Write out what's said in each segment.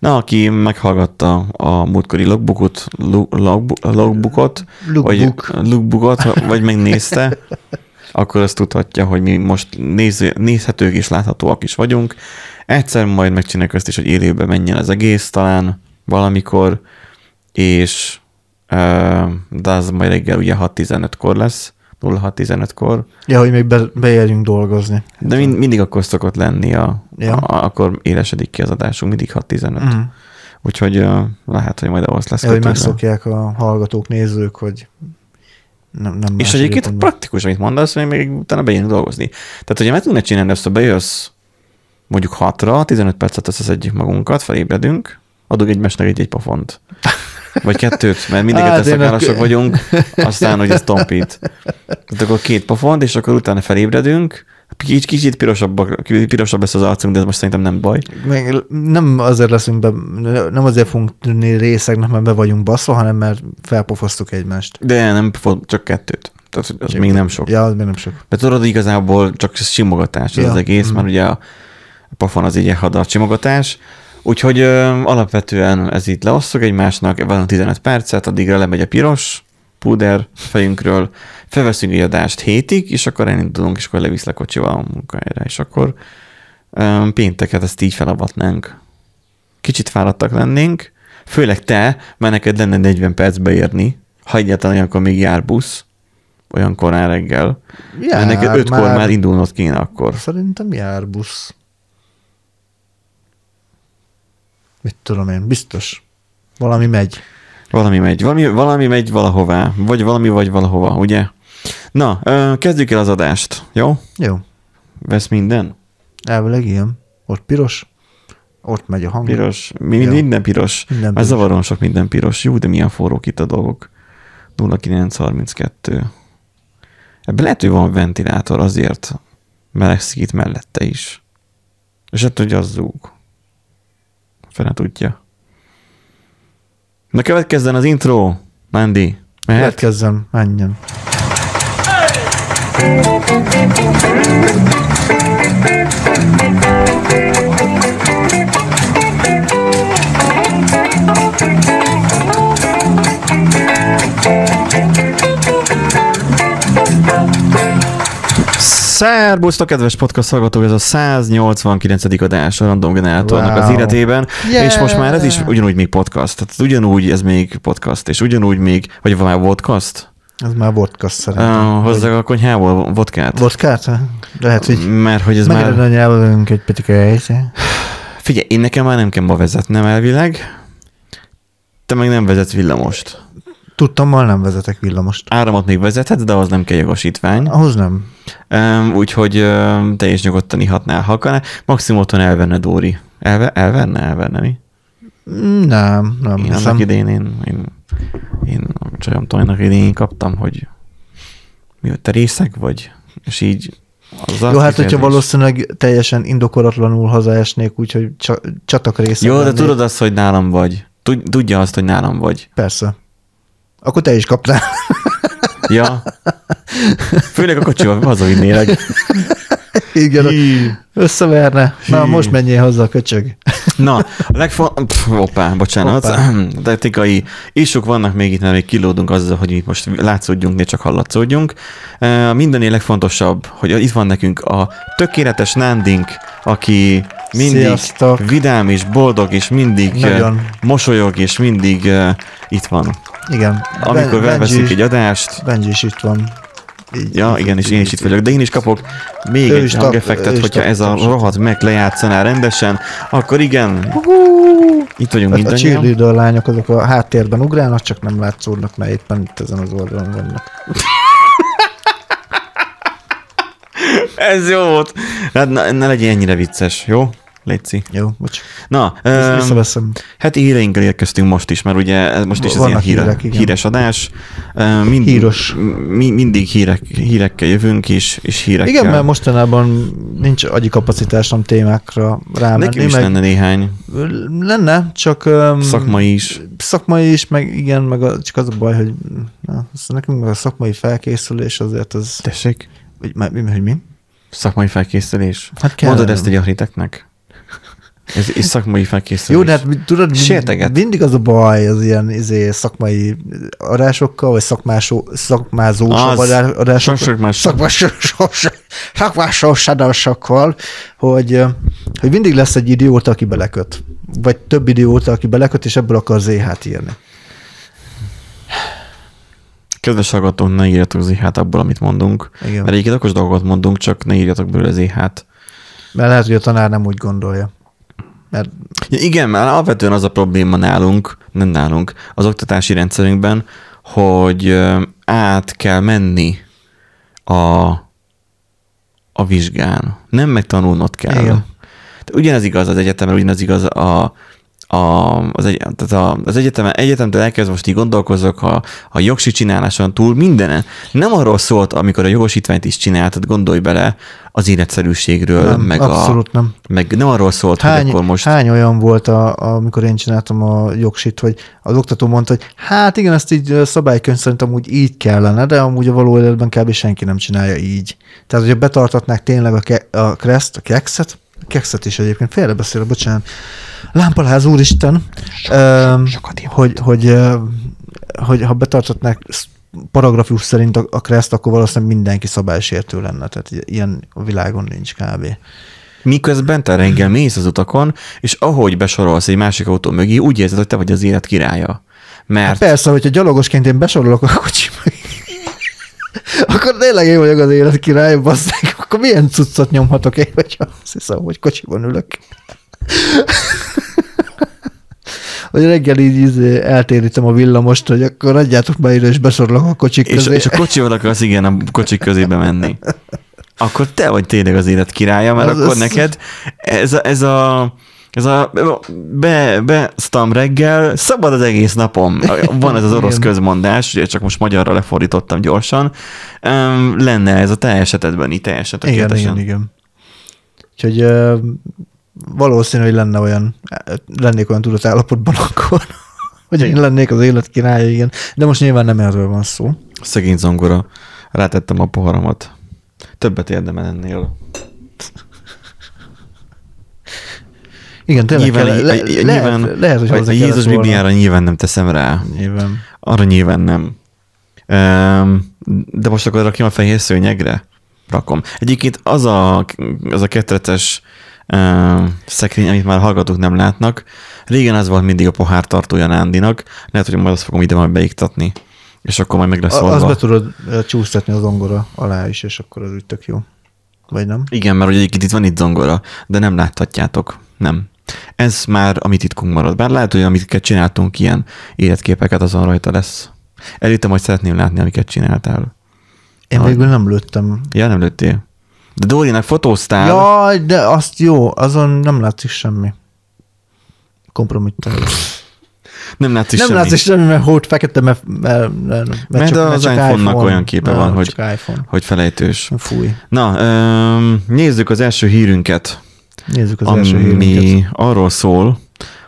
Na, aki meghallgatta a múltkori logbookot, log, logbookot, vagy lookbookot, vagy megnézte, akkor azt tudhatja, hogy mi most néz, nézhetők és láthatóak is vagyunk. Egyszer majd megcsináljuk azt is, hogy élőben menjen az egész talán valamikor, és de az majd reggel ugye 6.15-kor lesz, 06.15-kor, Ja, hogy még be, beérjünk dolgozni. de mind, mindig akkor szokott lenni, a, Ja. a, akkor élesedik ki az adásunk, mindig 6.15. Mm. Úgyhogy ö, lehet, hogy majd ahhoz lesz Ja, hogy kötődve. megszokják a hallgatók, nézők, hogy nem, nem És egyébként időpontban. praktikus, amit mondasz, hogy még utána bejönni dolgozni. Tehát, hogyha meg tudnád csinálni azt, hogy bejössz mondjuk 6-ra, 15 percet összeszedjük magunkat, felébredünk, adunk egymásnak egy-egy pofont. Vagy kettőt, mert mindig Hát, szakállasok ak- vagyunk, aztán, hogy ez tompít. Tehát akkor két pofont, és akkor utána felébredünk, kicsit, kicsit pirosabb, pirosabb lesz az arcunk, de ez most szerintem nem baj. Még nem azért leszünk be, nem azért fogunk tűnni részegnek, mert be vagyunk baszva, hanem mert felpofoztuk egymást. De nem csak kettőt. Tehát az még nem sok. Ja, az még nem sok. De tudod, igazából csak simogatás Ja. az egész, Mm. mert ugye a pofon az így hadar simogatás. Úgyhogy ö, alapvetően ez itt leosztjuk egymásnak, van 15 percet, addigra lemegy a piros puder fejünkről, felveszünk egy adást hétig, és akkor elindulunk, és akkor leviszlek kocsival a munkahelyre, és akkor ö, pénteket ezt így felavatnánk. Kicsit fáradtak lennénk, főleg te, mert neked lenne 40 perc beérni, ha egyáltalán olyankor még jár busz, olyan korán reggel. Ja, mert neked ötkor már... már indulnod kéne akkor. Szerintem jár busz. Mit tudom én, biztos. Valami megy. Valami megy, valami, valami megy valahová, vagy valami vagy valahova, ugye? Na, kezdjük el az adást, jó? Jó. Vesz minden? Elvileg ilyen. Ott piros, ott megy a hang. Piros, mi, Jó. minden piros. Minden piros. zavaron sok minden piros. Jó, de milyen forrók itt a dolgok. 0932. Ebben lehet, hogy van ventilátor azért, melegszik itt mellette is. És hát, hogy az zúg. Fene tudja. Na következzen az intro, Nandi. Mehet? Következzem, menjen. Szerbusztok, kedves podcast hallgatók, ez a 189. adás a Random Generátornak Wow. az életében, Yeah! és most már ez is ugyanúgy még podcast, tehát ugyanúgy ez még podcast, és ugyanúgy még, vagy van már podcast? Ez már vodka szerintem. Uh, hozzá a konyhából vodkát? Vodkát? Lehet, hogy Mert hogy ez már... a nyelvünk egy petike Figyelj, én nekem már nem kell ma vezetnem elvileg, te meg nem vezetsz villamost. Tudtommal nem vezetek villamost. Áramot még vezethetsz, de az nem kell jogosítvány. Ahhoz nem. Um, úgyhogy um, te is nyugodtan ihatnál, ha akarnál. Maximum otthon elvenne Dóri. Elve, elverne, elverne mi? Mm, Nem, nem Én hiszem. annak idén, én, én, én a csajom Tojnak idén kaptam, hogy mi te részeg vagy, és így az Jó, hát hogyha valószínűleg teljesen indokolatlanul hazaesnék, úgyhogy csa- csatak része. Jó, de lennék. tudod azt, hogy nálam vagy. Tud, tudja azt, hogy nálam vagy. Persze. Akkor te is kaptál. Ja. Főleg a kocsival hazavinnélek. Igen. Hí. Összeverne. Na, Hí. most menjél haza, köcsög. Na, a legfontosabb... Hoppá, bocsánat. Hoppá. Technikai isok vannak még itt, mert még kilódunk azzal, hogy itt most látszódjunk, ne csak hallatszódjunk. Uh, Mindennél legfontosabb, hogy itt van nekünk a tökéletes Nándink, aki mindig Sziasztok. vidám és boldog, és mindig uh, Nagyon. mosolyog, és mindig uh, itt van. Igen. Amikor felveszik egy adást, Benji is itt van. Így, Ja, igen, és én is itt vagyok, de én is kapok még egy hangeffektet, hogyha ez a rohadt meg lejátszaná rendesen, akkor igen, itt vagyunk A, a mindannyian. cheerleader lányok azok a háttérben ugrálnak, csak nem látszódnak, mert éppen itt ezen az oldalon vannak. Ez jó volt. Hát ne, ne legyen ennyire vicces, jó? Léci. Jó, bocs. Na, Visszaveszem. hát híreinkkel érkeztünk most is, mert ugye most is ez ilyen Vannak hírek, igen. híres adás. Mind, Híros. Mi, mindig hírek, hírekkel jövünk is, és hírekkel. Igen, mert mostanában nincs agyi kapacitásom témákra rámenni. Nekem is meg lenne néhány lenne, csak um, szakmai is. szakmai is, meg igen, meg a, csak az a baj, hogy na, nekünk a szakmai felkészülés azért az, Tessék, hogy, hogy mi? szakmai felkészülés. Hát kell. Mondod ezt egy ahriteknek? Ez is szakmai felkészülés. Jó, de hát tudod, Sérteget. mindig az a baj az ilyen izé, szakmai adásokkal, vagy szakmásó, szakmázós adásokkal, szakmásos adásokkal, hogy, hogy mindig lesz egy idióta, aki beleköt. Vagy több idióta, aki beleköt, és ebből akar ZH-t írni. Kedves hallgatók, ne írjatok zihát abból, amit mondunk. Igen. Mert egyébként okos dolgot mondunk, csak ne írjatok belőle zihát. Mert lehet, hogy a tanár nem úgy gondolja. Mert igen, mert alapvetően az a probléma nálunk, nem nálunk, az oktatási rendszerünkben, hogy át kell menni a, a vizsgán. Nem megtanulnod kell. Igen. Ugyanez igaz az egyetemre, ugyanez igaz a, a, az, egy, tehát a, az egyetemen, egyetemtől elkezd most így gondolkozok a, a jogsi csináláson túl mindenen. Nem arról szólt, amikor a jogosítványt is csináltad, gondolj bele az életszerűségről, nem, meg, a, abszolút nem. meg nem arról szólt, hogy Hány, akkor most hány olyan volt, a, a, amikor én csináltam a jogsit, hogy az oktató mondta, hogy hát igen, ezt így szabálykönyv szerint amúgy így kellene, de amúgy a való életben kb. senki nem csinálja így. Tehát, hogyha betartatnák tényleg a, ke, a kreszt, a kekszet, a kekszet is egyébként, félrebeszélek, bocsánat, lámpaláz úristen, öm, hogy, hogy, ö, hogy ha betartatnák paragrafus szerint a, a kreszt, akkor valószínűleg mindenki szabálysértő lenne. Tehát ilyen a világon nincs kb. Miközben te reggel mész az utakon, és ahogy besorolsz egy másik autó mögé, úgy érzed, hogy te vagy az élet királya. Mert Hát persze, hogyha gyalogosként én besorolok a kocsiba, akkor tényleg én vagyok az élet király, basszeg, akkor milyen cuccot nyomhatok én, hogyha azt hiszem, hogy kocsiban ülök. Hogy reggel így izé eltérítem a villamost, hogy akkor adjátok be ide, és besorolok a kocsik és, közé. és a kocsival akarsz igen a kocsik közébe menni. Akkor te vagy tényleg az élet királya, mert Az- akkor az- neked ez a, ez a ez a be, be sztam reggel, szabad az egész napom. Van ez az orosz Igen. közmondás, ugye csak most magyarra lefordítottam gyorsan. Lenne ez a te esetedben így teljesen Igen, tökéletesen. igen, igen. Úgyhogy ö, valószínű, hogy lenne olyan, lennék olyan tudatállapotban akkor, hogy én lennék az élet királya, igen. De most nyilván nem erről van szó. Szegény zongora. Rátettem a poharamat. Többet érdemel ennél. Igen, tényleg Nyilván, kell, le, le, nyilván lehet, lehet, hogy a hozzá Jézus kellett volna. Bibliára nyilván nem teszem rá. Nyilván. Arra nyilván nem. De most akkor rakjam a fehér szőnyegre? Rakom. Egyébként az a, az a ketreces um, szekrény, amit már hallgatók nem látnak, régen az volt mindig a pohár tartója Nándinak, lehet, hogy majd azt fogom ide majd beiktatni, és akkor majd meg lesz A- Azt be tudod ö, csúsztatni az ongora alá is, és akkor az úgy tök jó. Vagy nem? Igen, mert ugye itt van itt zongora, de nem láthatjátok. Nem. Ez már a mi titkunk marad. Bár lehet, hogy amiket csináltunk, ilyen életképeket azon rajta lesz. Elítem, hogy szeretném látni, amiket csináltál. Én végül nem lőttem. Ja, nem lőttél. De Dórinak fotóztál. Jaj, de azt jó, azon nem látszik semmi. Kompromittem. Nem látszik Nem semmi. látszik semmi, mert hót fekete, mert, mert, mert, mert, csak, az mert iPhone-nak iPhone. olyan képe van, Nem, hogy-. Hogy felejtős. Fúj. Na, öm, nézzük az első hírünket, Nézzük az ami első hírünket. arról szól,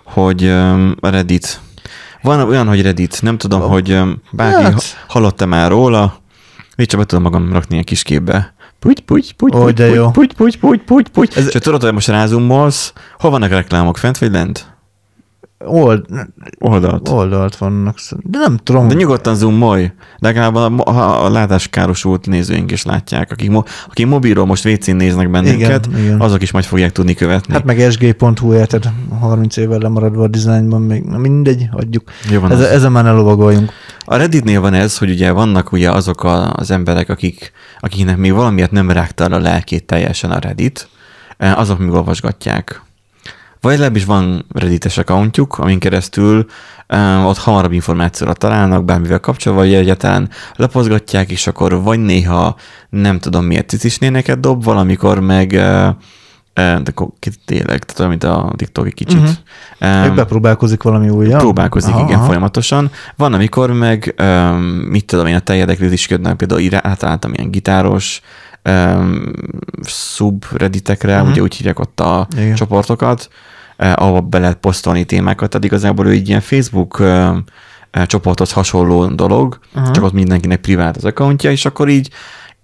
hogy a Reddit. Van olyan, hogy Reddit, nem tudom, Van. hogy öm, bárki Hát. hallott-e már róla, így csak be tudom magam rakni egy kis képbe. Puty, puty, puty, puty, puty, puty, puty, puty, puty. És tudod, hogy most rázumolsz, hol vannak a reklámok, fent vagy lent? Old, Oldalt. oldalt vannak, de nem tudom. De nyugodtan zoomolj. De legalább a, a, a látáskárosult nézőink is látják, akik, mo, akik mobilról most WC-n néznek bennünket, Igen, igen. azok is majd fogják tudni követni. Hát meg sg.hu érted, 30 évvel lemaradva a dizájnban még, na mindegy, adjuk. Jó van Ez, az. ezen már ne lovagoljunk. A Redditnél van ez, hogy ugye vannak ugye azok a, az emberek, akik, akiknek még valamiért nem rágta a lelkét teljesen a Reddit, eh, azok még olvasgatják. Vagy legalábbis van Reddites accountjuk, amin keresztül um, ott hamarabb információra találnak, bármivel kapcsolatban, vagy egyáltalán lapozgatják, és akkor vagy néha nem tudom miért cicisnéneket dob, valamikor meg uh, de tényleg, tehát olyan, mint a TikTok egy kicsit. Mhm. Um, bepróbálkozik valami újra. Próbálkozik, aha, igen, folyamatosan. Van, amikor meg, um, mit tudom én, a te érdeklődésködnek, például átálltam ilyen gitáros um, subredditekre, Mhm. uh-huh. ugye úgy hívják ott a Igen. csoportokat, eh, ahol be lehet posztolni témákat, tehát igazából ő egy ilyen Facebook eh, csoporthoz hasonló dolog, uh-huh. csak ott mindenkinek privát az accountja, és akkor így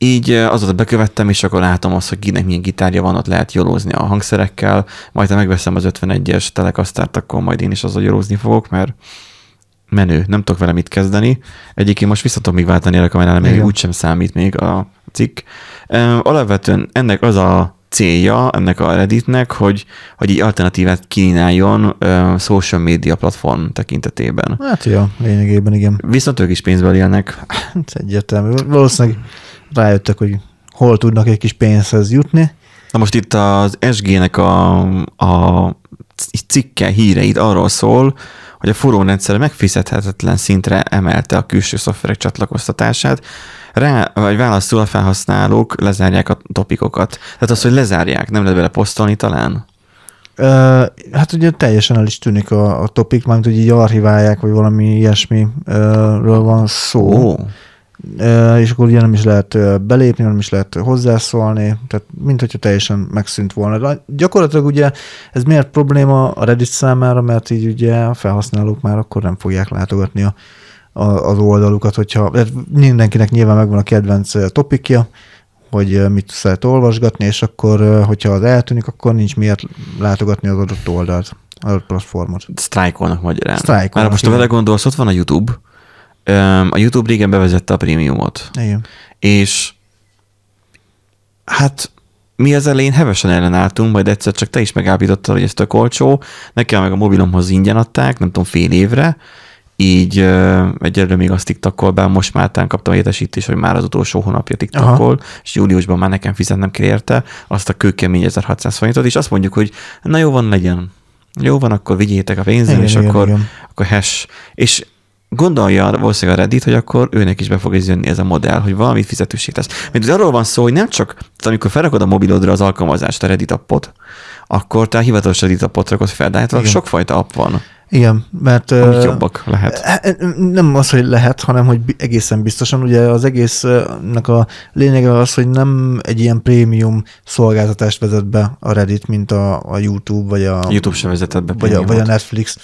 így ö, azóta bekövettem, és akkor látom azt, hogy kinek milyen gitárja van, ott lehet jolózni a hangszerekkel, majd ha megveszem az 51-es telekasztárt, akkor majd én is azzal jolózni fogok, mert menő, nem tudok vele mit kezdeni. Egyébként most vissza tudom még váltani a kamerán, mert úgysem számít még a cikk. Alapvetően ennek az a célja, ennek a Redditnek, hogy, hogy így alternatívát kínáljon ö, social media platform tekintetében. Hát ja, lényegében igen. Viszont ők is pénzből élnek. Hát egyértelmű. Valószínűleg rájöttek, hogy hol tudnak egy kis pénzhez jutni. Na most itt az SG-nek a, a cikke, híreit arról szól, hogy a forrórendszer megfizethetetlen szintre emelte a külső szoftverek csatlakoztatását, rá, vagy válaszul a felhasználók lezárják a topikokat. Tehát az, hogy lezárják, nem lehet bele posztolni talán? Ö, hát ugye teljesen el is tűnik a, a topik, mármint hogy így archiválják, vagy valami ilyesmiről van szó. Ó, Ö, és akkor ugye nem is lehet belépni, nem is lehet hozzászólni, tehát mint hogyha teljesen megszűnt volna. De gyakorlatilag ugye ez miért probléma a Reddit számára, mert így ugye a felhasználók már akkor nem fogják látogatni a, az oldalukat, hogyha mindenkinek nyilván megvan a kedvenc topikja, hogy mit szeret olvasgatni, és akkor, hogyha az eltűnik, akkor nincs miért látogatni az adott oldalt, adott platformot. sztrájkolnak magyarán. Sztrájkolnak, Már most, ha vele gondolsz, ott van a YouTube. A YouTube régen bevezette a prémiumot. Igen. és hát mi az elején hevesen ellenálltunk, majd egyszer csak te is megállapítottad, hogy ez tök olcsó, nekem meg a mobilomhoz ingyen adták, nem tudom, fél évre, így egyelőre még azt tiktakol be, most már tán kaptam értesítést, hogy már az utolsó hónapja tiktakol, és júliusban már nekem fizetnem kell érte azt a kőkemény 1600 forintot, és azt mondjuk, hogy na jó van, legyen. Jó van, akkor vigyétek a pénzem, Igen, és igen, akkor, igen. akkor hash. És gondolja valószínűleg a Reddit, hogy akkor őnek is be fog ez jönni ez a modell, hogy valami fizetőség lesz. Mert arról van szó, hogy nem csak, tehát amikor felrakod a mobilodra az alkalmazást, a Reddit appot, akkor te a hivatalos Reddit appot rakod fel, de hát sokfajta app van, Igen, mert... amik jobbak lehet. Nem az, hogy lehet, hanem hogy egészen biztosan. Ugye az egésznek a lényege az, hogy nem egy ilyen prémium szolgáltatást vezet be a Reddit, mint a, a YouTube, vagy a, YouTube sem vezetett be vagy a, vagy a. Netflix.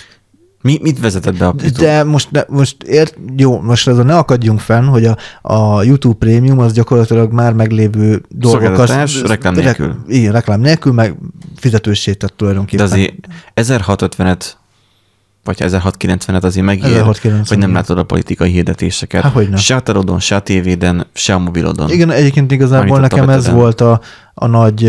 Mi, mit vezetett be a YouTube? De most, ne, most ért, jó, most ez a ne akadjunk fenn, hogy a, a YouTube Premium az gyakorlatilag már meglévő dolgokat... Reklám nélkül. Rek, igen, reklám nélkül, meg fizetőssé tett De tulajdonképpen. azért 1650-et, vagy 1690-et azért megír, 1690, hogy nem látod a politikai hirdetéseket. Há, hogyne. se a tarodon, se a tévéden, se a mobilodon. Igen, egyébként igazából nekem ez volt a, a nagy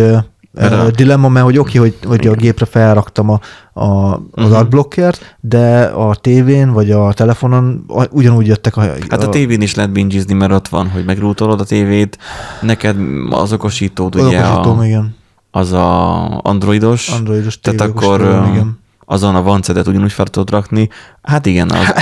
a- dilemma, mert hogy oké, hogy, hogy a gépre felraktam a, a, az Mhm. adblockert, de a tévén vagy a telefonon a- ugyanúgy jöttek a... Hát a tévén is lehet bingizni, mert ott van, hogy megrútolod a tévét, neked az okosítód, ugye Okosítóm, a, igen. az a androidos, Androidos tehát akkor igen. igen. Azon a vancedet ugyanúgy fel tudod rakni. Hát igen, az,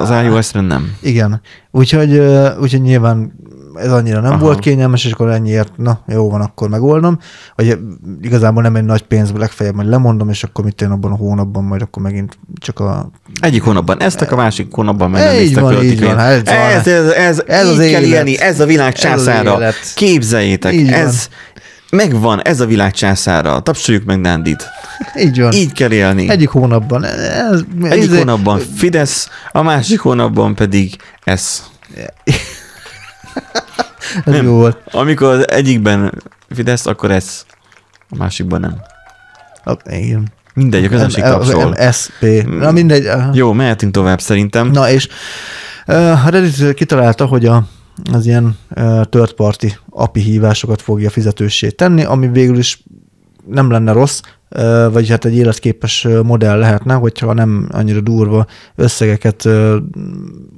az iOS-re nem. Igen. Úgyhogy, úgyhogy nyilván ez annyira nem Aha. volt kényelmes, és akkor ennyiért, na jó van, akkor megoldom. Vagy igazából nem egy nagy pénz, legfeljebb majd lemondom, és akkor mit én abban a hónapban, majd akkor megint csak a... Egyik hónapban ezt a másik hónapban meg nem Így van, így van, ez van. ez, ez, ez, Ez így az élet. élni, ez a világ Ez császára. Képzeljétek, Így ez megvan, ez a világ császára. Tapsoljuk meg Nándit. Így van. Így kell élni. Egyik hónapban. Ez, Egyik ez- hónapban Fidesz, a másik hónapban pedig ez. Ez nem. jó volt. Amikor az egyikben Fidesz, akkor ez. A másikban nem. A- Igen. Mindegy, a közönség tapsol. MSP. Na mindegy. Jó, mehetünk tovább szerintem. Na és a Reddit kitalálta, hogy a, az ilyen third party API hívásokat fogja fizetőssé tenni, ami végül is nem lenne rossz, vagy hát egy életképes modell lehetne, hogyha nem annyira durva összegeket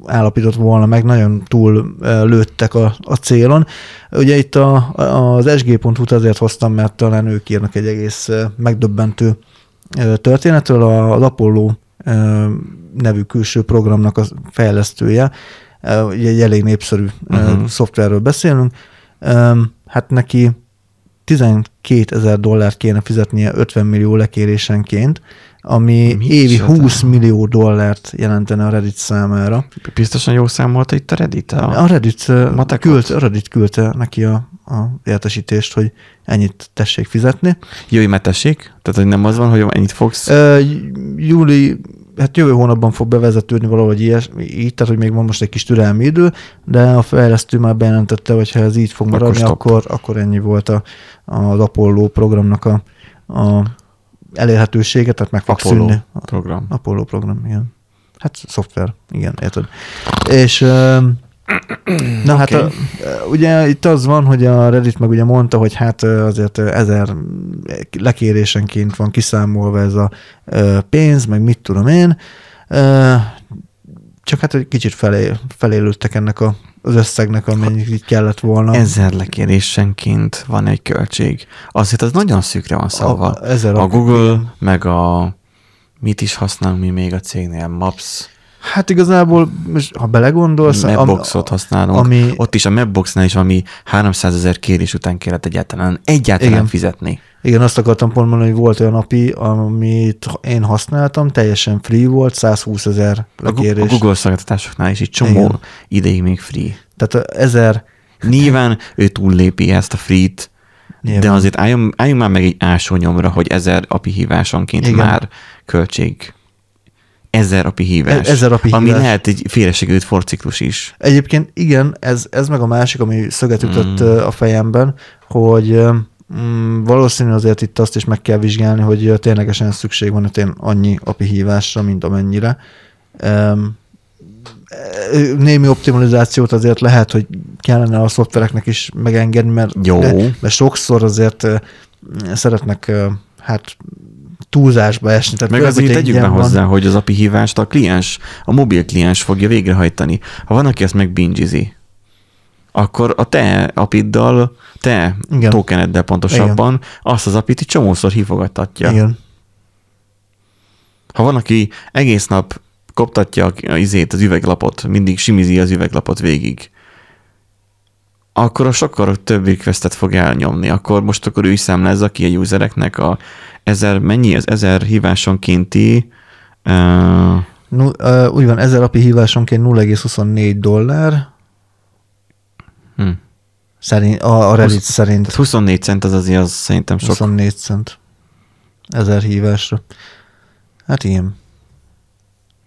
állapított volna meg, nagyon túl lőttek a, a célon. Ugye itt a, az sg.hu-t azért hoztam, mert talán ők írnak egy egész megdöbbentő történetről. Az Apollo nevű külső programnak a fejlesztője, ugye egy elég népszerű uh-huh. Szoftverről beszélünk, hát neki 12 ezer dollárt kéne fizetnie 50 millió lekérésenként, ami Mi évi csoda? 20 millió dollárt jelentene a Reddit számára. Biztosan jó számolta itt a Reddit? A... A Reddit, matekot? küldte, a Reddit küldte neki a, a értesítést, hogy ennyit tessék fizetni. Jöjj, mert tessék. Tehát, hogy nem az van, hogy ennyit fogsz. Júli hát jövő hónapban fog bevezetődni valahogy ilyesmi, így, tehát hogy még van most egy kis türelmi idő, de a fejlesztő már bejelentette, hogy ha ez így fog Akkor maradni, stop. akkor, akkor ennyi volt a, az Apollo programnak a, a elérhetősége, tehát meg fog Apollo szűnni. program. Apollo program, igen. Hát szoftver, igen, érted. És na hát Oké. a, ugye itt az van, hogy a Reddit meg ugye mondta, hogy hát azért ezer lekérésenként van kiszámolva ez a pénz, meg mit tudom én. Csak hát egy kicsit felé, felélődtek ennek a, az összegnek, amennyi így kellett volna. Ezer lekérésenként van egy költség. Azért az nagyon szűkre van szabva. A- ezer a a- Google, meg a mit is használunk mi még a cégnél? Maps, Hát igazából, most, ha belegondolsz, Mapboxot használunk. ami- Ott is a Mapboxnál is valami 300 ezer kérés után kellett egyáltalán, egyáltalán Igen. fizetni. Igen, azt akartam pont mondani, hogy volt olyan API, amit én használtam, teljesen free volt, 120 ezer A, Gu- a lekérés. Google szolgáltatásoknál is egy csomó Igen. ideig még free. Tehát a ezer, Nyilván ő túllépi ezt a free-t, Nyilván. de azért álljunk, álljunk már meg egy ásó nyomra, hogy ezer API hívásonként Igen. már költség. Ezer API hívás. E- ezer API Ami hívás. lehet egy félreségült forciklus is. Egyébként igen, ez, ez meg a másik, ami szöget ütött Mm. a fejemben, hogy mm, valószínű azért itt azt is meg kell vizsgálni, hogy ténylegesen szükség van én annyi API hívásra, mint amennyire. Um, némi optimalizációt azért lehet, hogy kellene a szoftvereknek is megengedni, mert, Jó. De, mert sokszor azért szeretnek hát túlzásba esni. Tehát Meg azért tegyük be ingyen van. hozzá, hogy az API hívást a kliens, a mobil kliens fogja végrehajtani. Ha van, aki ezt megbingizi, akkor a te apiddal, te Igen. tokeneddel pontosabban, azt az apit egy csomószor hívogattatja. Igen. Ha van, aki egész nap koptatja a- a izét, az üveglapot, mindig simizi az üveglapot végig, akkor a sokkal több requestet fog elnyomni. Akkor most akkor ő is számlázza ki a usereknek a ezer, mennyi az ezer hívásonkénti uh, Nu, uh, úgy van, 1000 API hívásonként 0,24 dollár, hm. szerint, a, a Reddit Husz- szerint Tehát 24 cent az azért az szerintem sok. 24 cent. 1000 hívásra. Hát igen.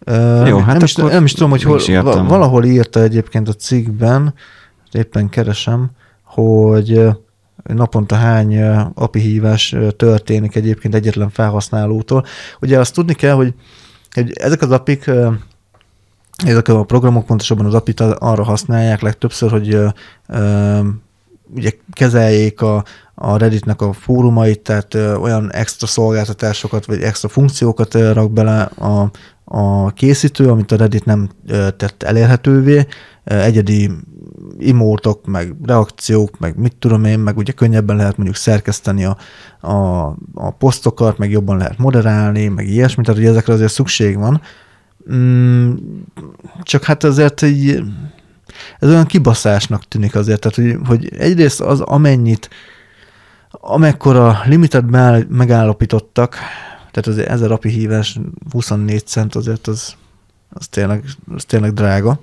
Uh, Jó, hát nem, is, akkor nem is tudom, hogy hol, is valahol írta egyébként a cikkben, éppen keresem, hogy naponta hány API hívás történik egyébként egyetlen felhasználótól. Ugye azt tudni kell, hogy, hogy ezek az apik, ezek a programok pontosabban az apit arra használják legtöbbször, hogy ugye kezeljék a, a Redditnek a fórumait, tehát ö, olyan extra szolgáltatásokat, vagy extra funkciókat ö, rak bele a, a készítő, amit a Reddit nem tett elérhetővé, egyedi imótok, meg reakciók, meg mit tudom én, meg ugye könnyebben lehet mondjuk szerkeszteni a, a, a posztokat, meg jobban lehet moderálni, meg ilyesmi, tehát ugye ezekre azért szükség van. Mm, csak hát azért így, ez olyan kibaszásnak tűnik azért, tehát hogy, hogy egyrészt az amennyit, amekkora limitet megállapítottak, tehát azért 1000 API hívás 24 cent azért az, az, tényleg, az tényleg drága.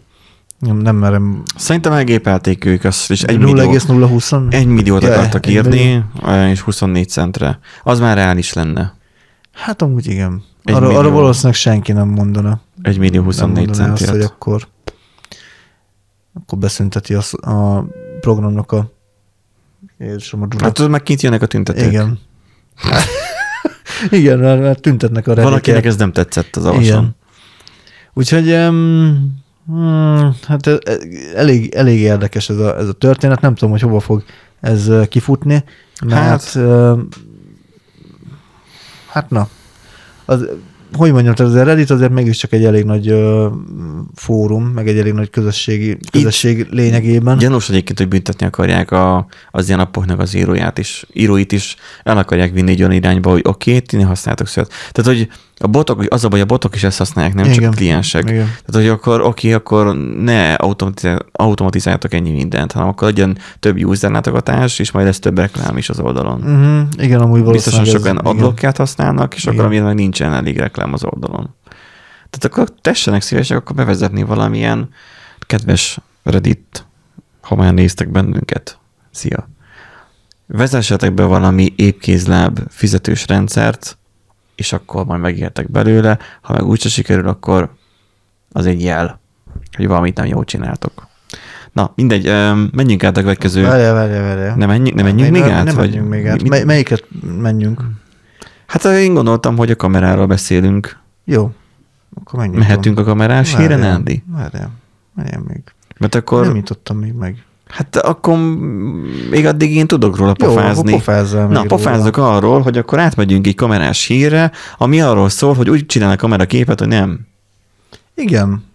Nem, nem merem. Szerintem elgépelték ők azt, és egy millió, 0,020? egy milliót Ja, akartak egy írni, és 24 centre. Az már reális lenne. Hát amúgy igen. Egy Arra, millió. arra valószínűleg senki nem mondana. Egy millió 24 nem mondaná azt, centért. hogy akkor, akkor beszünteti a, a programnak a Jézusom, a. Hát tudod, meg kint jönnek a tüntetők. Igen. Igen, mert, mert tüntetnek a Valakinek Reddit-ért. ez nem tetszett az avason. Igen. Úgyhogy um, hmm, hát e- e- elég, elég érdekes ez a, ez a történet. Nem tudom, hogy hova fog ez kifutni, mert hát, hát na, az, hogy mondjam, tehát az Reddit azért mégiscsak egy elég nagy ö, fórum, meg egy elég nagy közösségi, közösség lényegében. Gyanús egyébként, hogy büntetni akarják a, az ilyen appoknak az íróját is, íróit is, el akarják vinni egy olyan irányba, hogy oké, okay, ti ne használtok szövet. Tehát, hogy a botok, az a baj, a botok is ezt használják, nem csak a kliensek. Igen. Tehát, hogy akkor oké, akkor ne automatizál, automatizáljatok ennyi mindent, hanem akkor legyen több user látogatás, és majd lesz több reklám is az oldalon. Uh-huh, igen, amúgy Biztosan sokan adblockját használnak, és akkor Igen. amilyen meg nincsen elég reklám az oldalon. Tehát akkor tessenek szívesek akkor bevezetni valamilyen kedves Reddit, ha már néztek bennünket. Szia! Vezessetek be valami épkézláb fizetős rendszert, és akkor majd megértek belőle, ha meg úgyse sikerül, akkor az egy jel, hogy valamit nem jól csináltok. Na, mindegy, menjünk át a következő. Várjál, várjál, várjál. Nem menjünk, nem menjünk még át? Nem vagy menjünk még át. mi- Mely, melyiket menjünk? Hát én gondoltam, hogy a kameráról beszélünk. Jó. Akkor menjünk. Mehetünk a kamerás híre, Nándi? Várjál. Várjál még. Mert akkor, Nem jutottam még meg. Hát akkor még addig én tudok róla Jó, pofázni. akkor pofázzál Na, pofázzok arról, hogy akkor átmegyünk egy kamerás hírre, ami arról szól, hogy úgy csinál a kamera képet, hogy nem. Igen.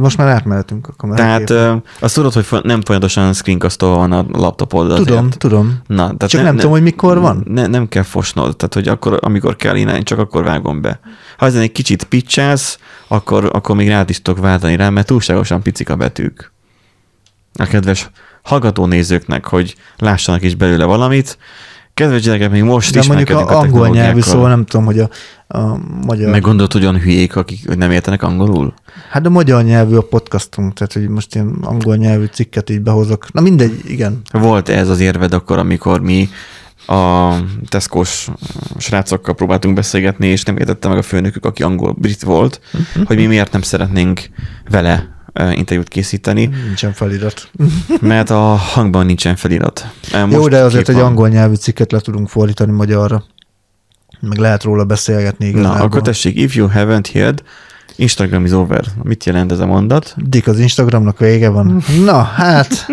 Most már átmehetünk a kameráképre. Tehát ö, azt tudod, hogy nem folyamatosan screencastolva van a laptopod. azért. Tudom, tudom. Na, tehát Csak nem tudom, hogy mikor van. Ne, nem kell fosnod, tehát hogy akkor, amikor kell innen, csak akkor vágom be. Ha ezen egy kicsit pitchelsz, akkor, akkor még rád is tudok váltani rá, mert túlságosan picik a betűk. A kedves hallgató nézőknek, hogy lássanak is belőle valamit. Kedves gyerekek, még most De mondjuk ismerkedünk a a angol nyelvű, technológiákkal. szóval nem tudom, hogy a, a magyar... Meg gondolod, hogy olyan hülyék, akik nem értenek angolul? Hát a magyar nyelvű a podcastunk, tehát hogy most ilyen angol nyelvű cikket így behozok. Na mindegy, igen. Volt ez az érved akkor, amikor mi a Tesco-s srácokkal próbáltunk beszélgetni, és nem értette meg a főnökük, aki angol brit volt, hogy mi miért nem szeretnénk vele interjút készíteni, Nincsen felirat. mert a hangban nincsen felirat. Most Jó, de azért kép egy van. angol nyelvű cikket le tudunk fordítani magyarra. Meg lehet róla beszélgetni Na, igazából. akkor tessék, if you haven't heard, Instagram is over. Mit jelent ez a mondat? Dik, az Instagramnak vége van. Na, hát...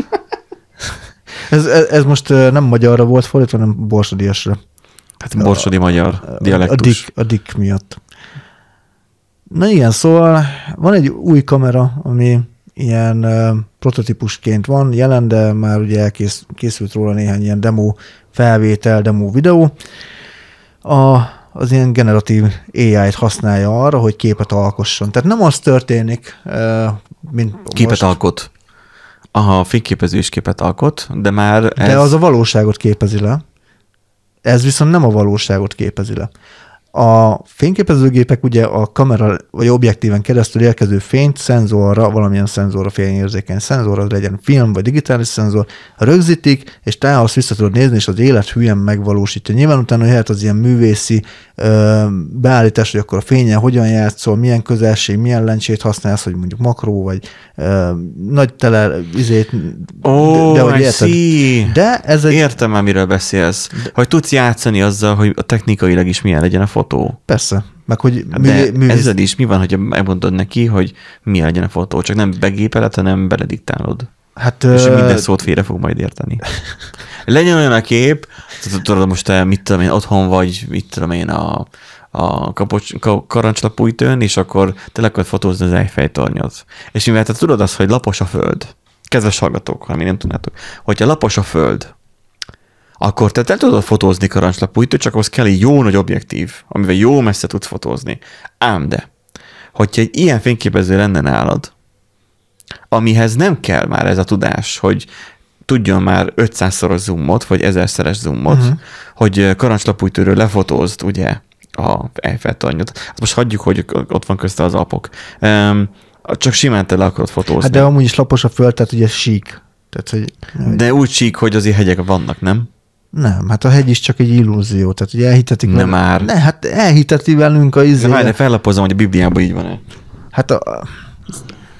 Ez, ez, ez most nem magyarra volt fordítva, hanem borsodiasra. Hát borsodi magyar A dialektus. dik, a dik miatt. Na igen, szóval van egy új kamera, ami ilyen uh, prototípusként van jelen, de már ugye elkész, készült róla néhány ilyen demo felvétel, demo videó. A, az ilyen generatív AI-t használja arra, hogy képet alkosson. Tehát nem az történik, uh, mint Képet most, alkot. Aha, fényképező is képet alkot, de már ez... de az a valóságot képezi le. Ez viszont nem a valóságot képezi le. A fényképezőgépek ugye a kamera vagy objektíven keresztül érkező fényt szenzorra, valamilyen szenzorra, fényérzékeny szenzorra, legyen film vagy digitális szenzor, rögzítik, és te azt vissza tudod nézni, és az élet hülyen megvalósítja. Nyilván utána jöhet az ilyen művészi ö, beállítás, hogy akkor a fényen hogyan játszol, milyen közelség, milyen lencsét használsz, hogy mondjuk makró, vagy ö, nagy tele izét, Ó, de, hogy érted. see. De ez egy, Értem már, miről beszélsz. Hogy tudsz játszani azzal, hogy a technikailag is milyen legyen a fotó. persze, meg hogy De művé, művész, ezzel is mi van, hogyha megmondod neki, hogy milyen legyen a fotó, csak nem begépeled, hanem belediktálod. hát, És ö, minden szót félre fog majd érteni. Legyen olyan a kép, tudod, most te mit tudom én, otthon vagy, mit tudom én, a, a kapocs, ka, karancslapújtőn, és akkor te le akarod fotózni az Eiffel tornyot. És mivel te tudod azt, hogy lapos a föld, kedves hallgatók, ha mi nem tudnátok, hogyha lapos a föld, akkor te el tudod fotózni karancslapújtőt, csak ahhoz kell egy jó nagy objektív, amivel jó messze tudsz fotózni. Ám de, hogyha egy ilyen fényképező lenne nálad, amihez nem kell már ez a tudás, hogy tudjon már 500-szoros zoomot, vagy 1000-szeres zoomot, uh-huh. hogy karancslapújtőről lefotózd, ugye, a Eiffel tornyot. Azt most hagyjuk, hogy ott van közte az alpok. Um, csak simán te le akarod fotózni. hát de amúgy is lapos a föld, tehát ugye sík. Tehát, hogy de úgy sík, hogy azért hegyek vannak, nem? Nem, hát a hegy is csak egy illúzió, tehát ugye elhitetik. Nem velünk- már. Ne, hát elhiteti velünk a izé. várj, de fellapozom, hogy a Bibliában így van-e. Hát a,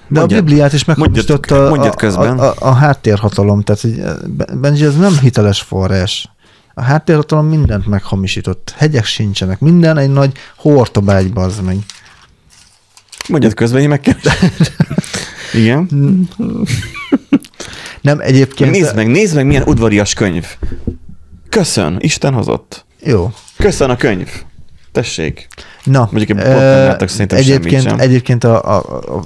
de Mondjad. a Bibliát is Mondjad- meghamisította a, mondjad közben. a, a, a háttérhatalom, tehát hogy Benji, ez nem hiteles forrás. A háttérhatalom mindent meghamisított. Hegyek sincsenek. Minden egy nagy hortobágy, bazd meg. Mondjad közben, én meg kell. Igen. Nem, egyébként... Nézd meg, nézd meg, milyen udvarias könyv. Köszön, Isten hozott. Jó. Köszön a könyv. Tessék. Na, Mondjuk egy ö, nem látok szerintem egyébként, sem. Egyébként a, a, a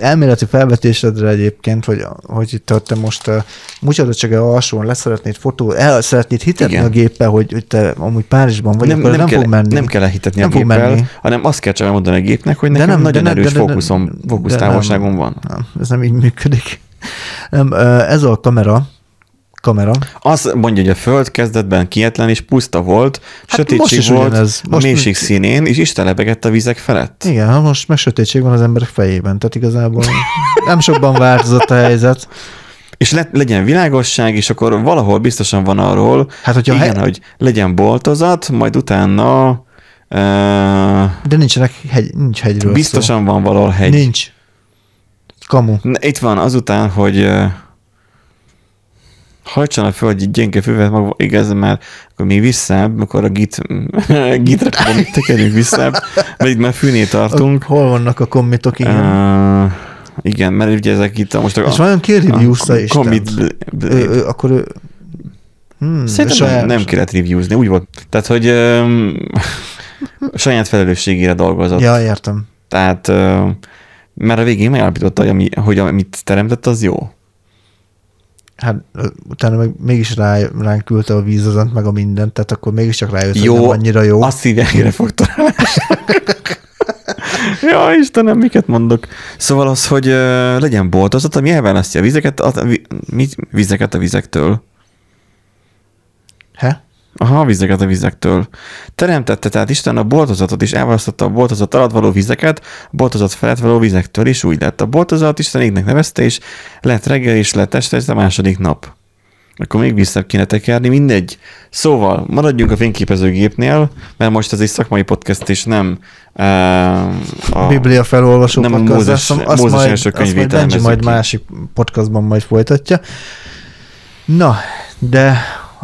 elméleti felvetésedre egyébként, hogy, hogy itt te most uh, mutatod csak alsón le szeretnéd fotó, el szeretnéd hitetni Igen. a géppel, hogy, hogy te amúgy Párizsban vagy, nem, akkor nem, nem, kell, fog menni. nem kell elhitetni Nem a géppel, menni. hanem azt kell csak mondani a gépnek, hogy De nekem nem- de nagyon nem- erős de- de- fókuszom, de fókusztávolságom nem. van. Nem, ez nem így működik. Nem, ez a kamera, kamera, Azt mondja, hogy a föld kezdetben kietlen és puszta volt, Hát sötétség most volt a Most- mélység színén, és Isten lebegett a vizek felett. igen, ha most meg sötétség van az emberek fejében, tehát igazából nem sokban változott a helyzet. És le, legyen világosság, és akkor valahol biztosan van arról, Hát, hogyha igen, he- hogy legyen boltozat, majd utána De nincsenek hegy, nincs hegyről biztosan van valahol szó. hegy. Nincs. Kamu. Itt van azután, hogy uh, hajtsanak föl egy gyenge füvet, maga, igaz, mert akkor még visszább, amikor a git, gitre tekerünk visszább, mert itt már fűnél tartunk. Hol vannak a kommitok, igen. Uh, igen, mert ugye ezek itt a, most a, És vajon ki reviews-a is? commit, akkor ő... Hmm, Szerintem nem, nem kellett reviewzni, úgy volt. Tehát, hogy um, saját felelősségére dolgozott. Ja, értem. Tehát, uh, mert a végén megállapította, hogy, ami, hogy amit teremtett, az jó. Hát utána meg mégis rá, ránk küldte a vízazant, meg a mindent, tehát akkor mégiscsak rájött, Jó, hogy nem annyira jó. Azt hívják refaktorálás. ja, Istenem, miket mondok. Szóval az, hogy uh, legyen boltozat, ami elválasztja a vizeket a, a, mi, vizeket a vizektől. Aha, a vizeket a vizektől. Teremtette tehát Isten a boltozatot, és elválasztotta a boltozat alatt való vizeket, a boltozat felett való vizektől, és úgy lett. A boltozat Isten égnek nevezte, és lett reggel, és lett este, ez a második nap. Akkor még vissza kéne tekerni, mindegy. Szóval, maradjunk a fényképezőgépnél, mert most ez egy szakmai podcast, és nem uh, A Biblia felolvasó nem a podcast, Mózes- azt, azt Mózes majd, első azt majd majd másik podcastban majd folytatja. Na, de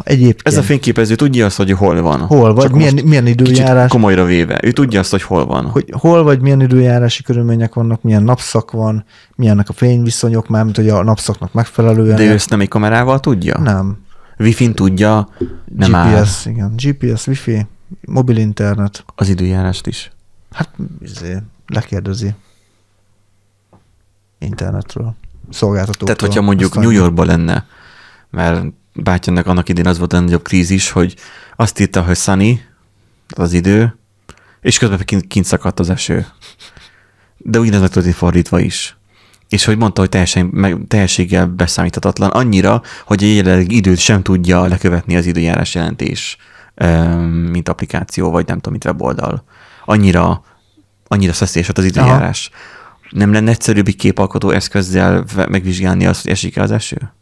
egyébként Ez a fényképező tudja azt, hogy hol van. hol vagy, Csak milyen, milyen időjárás, komolyra véve. Ő tudja azt, hogy hol van. hogy hol vagy, milyen időjárási körülmények vannak, milyen napszak van, milyennek a fényviszonyok, mármint hogy a napszaknak megfelelően. De ő ezt nem egy kamerával tudja? Nem. Wi-Fi-n tudja, nem áll GPS, igen. GPS, Wi-Fi, mobil internet. az időjárást is. Hát, izé, lekérdezi internetről, szolgáltatóktól. Tehát, hogyha mondjuk Aztán- New Yorkban lenne, mert bátyának annak idén az volt a nagyobb krízis, hogy azt írta, hogy sunny, az idő, és közben kint, kint szakadt az eső. De ugyanez meg történt fordítva is. És hogy mondta, hogy teljesen, meg, teljességgel beszámíthatatlan, annyira, hogy a jelenlegi időt sem tudja lekövetni az időjárás jelentés, mint applikáció, vagy nem tudom, mint weboldal. Annyira, annyira szeszélyes az időjárás. Nem lenne egyszerűbb egy képalkotó eszközzel megvizsgálni azt, hogy esik-e az eső?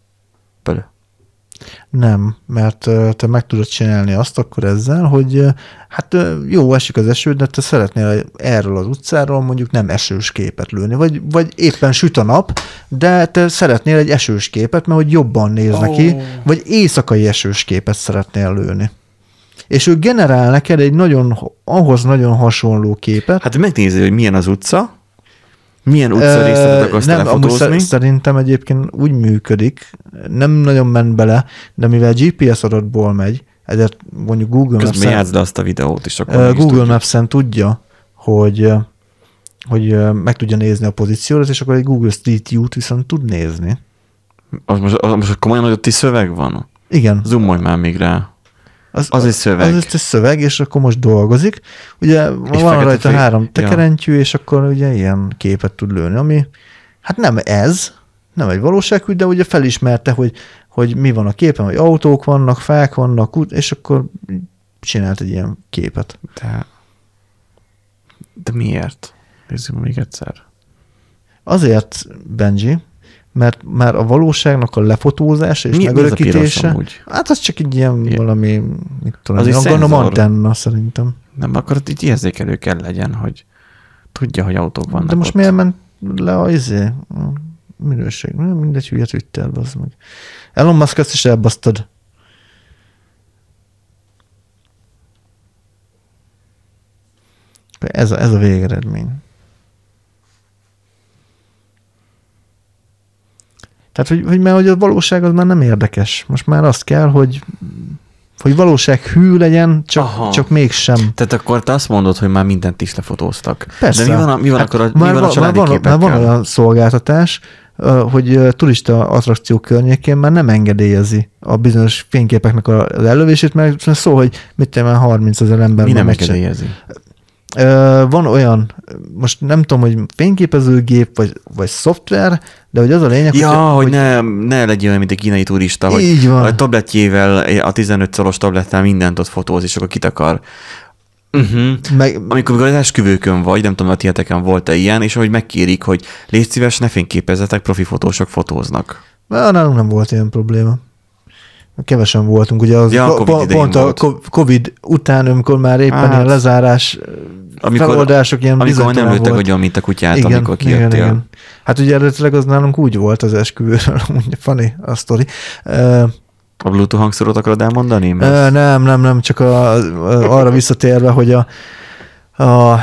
Pölö. Nem, mert te meg tudod csinálni azt akkor ezzel, hogy hát jó, esik az eső, de te szeretnél erről az utcáról mondjuk nem esős képet lőni, vagy, vagy éppen süt a nap, de te szeretnél egy esős képet, mert hogy jobban néz neki, vagy éjszakai esős képet szeretnél lőni. És ő generál neked egy nagyon, ahhoz nagyon hasonló képet. Hát megnézi, hogy milyen az utca, milyen utca részletet akarsz nem, amúgy telefotózni. szer- szerintem egyébként úgy működik, nem nagyon ment bele, de mivel GPS adatból megy, ezért mondjuk Google Közben Maps-en, játszd le azt a videót, és akkor is Google tudjuk. Maps-en tudja, hogy hogy meg tudja nézni a pozíciót, és akkor egy Google Street View-t viszont tud nézni. Az most, az most komolyan, hogy ott is szöveg van? Igen. Zoomolj már még rá. Az egy szöveg. Az egy szöveg, és akkor most dolgozik. Ugye van fekete rajta fej- három ja. tekerentyű, és akkor ugye ilyen képet tud lőni, ami hát nem ez, nem egy valóságű, de ugye felismerte, hogy, hogy mi van a képen, hogy autók vannak, fák vannak, és akkor csinált egy ilyen képet. De, de miért? Nézzük még egyszer. Azért, Benji, mert már a valóságnak a lefotózása és Mi- piros megörökítése, amúgy? hát az csak egy ilyen Ilyen. valami, mit tudom, Az gondolom antenna szerintem. Nem, akkor így érzékelő kell legyen, hogy tudja, hogy autók vannak De most ott. miért ment le a izé? A minőség. Nem, Mindegy, hülyet vittél, az meg. Elon Musk ezt is elbasztad. Ez a, ez a végeredmény. Tehát, hogy, hogy, mert hogy a valóság az már nem érdekes. Most már azt kell, hogy hogy valóság hű legyen, csak, Aha. csak mégsem. Tehát akkor te azt mondod, hogy már mindent is lefotóztak. Persze. De mi van, a, mi van Hát akkor a, mi már van a családi már van, már képekkel? van olyan szolgáltatás, hogy turista attrakció környékén már nem engedélyezi a bizonyos fényképeknek az ellövését, mert szó, hogy mit tudom, én, 30 ezer ember Mi már nem engedélyezi? Ö, Van olyan, most nem tudom, hogy fényképezőgép, vagy, vagy szoftver, de hogy az a lényeg, Ja, hogy ne, ne legyen olyan, mint egy kínai turista, hogy Így van. a tabletjével, a 15 szoros tablettel mindent ott fotóz, és akkor kitakar. Uh-huh. meg, Amikor az esküvőkön vagy, nem tudom, a tieteken volt-e ilyen, és ahogy megkérik, hogy légy szíves, ne fényképezzetek, profi fotósok fotóznak. Nálunk nem volt ilyen probléma. Kevesen voltunk, ugye az Ja, Covid pont a volt. Covid után, amikor már éppen Hát, ilyen lezárás Amikor, feloldások, ilyen amikor nem lőttek volt. agyon, mint a kutyát, amikor kijöttél. Hát ugye eredetileg az nálunk úgy volt az esküvőről, ugye funny a sztori. Uh, A Bluetooth hangszorot akarod elmondani? uh, Mert nem, nem, nem, csak a, a, arra visszatérve, hogy a, a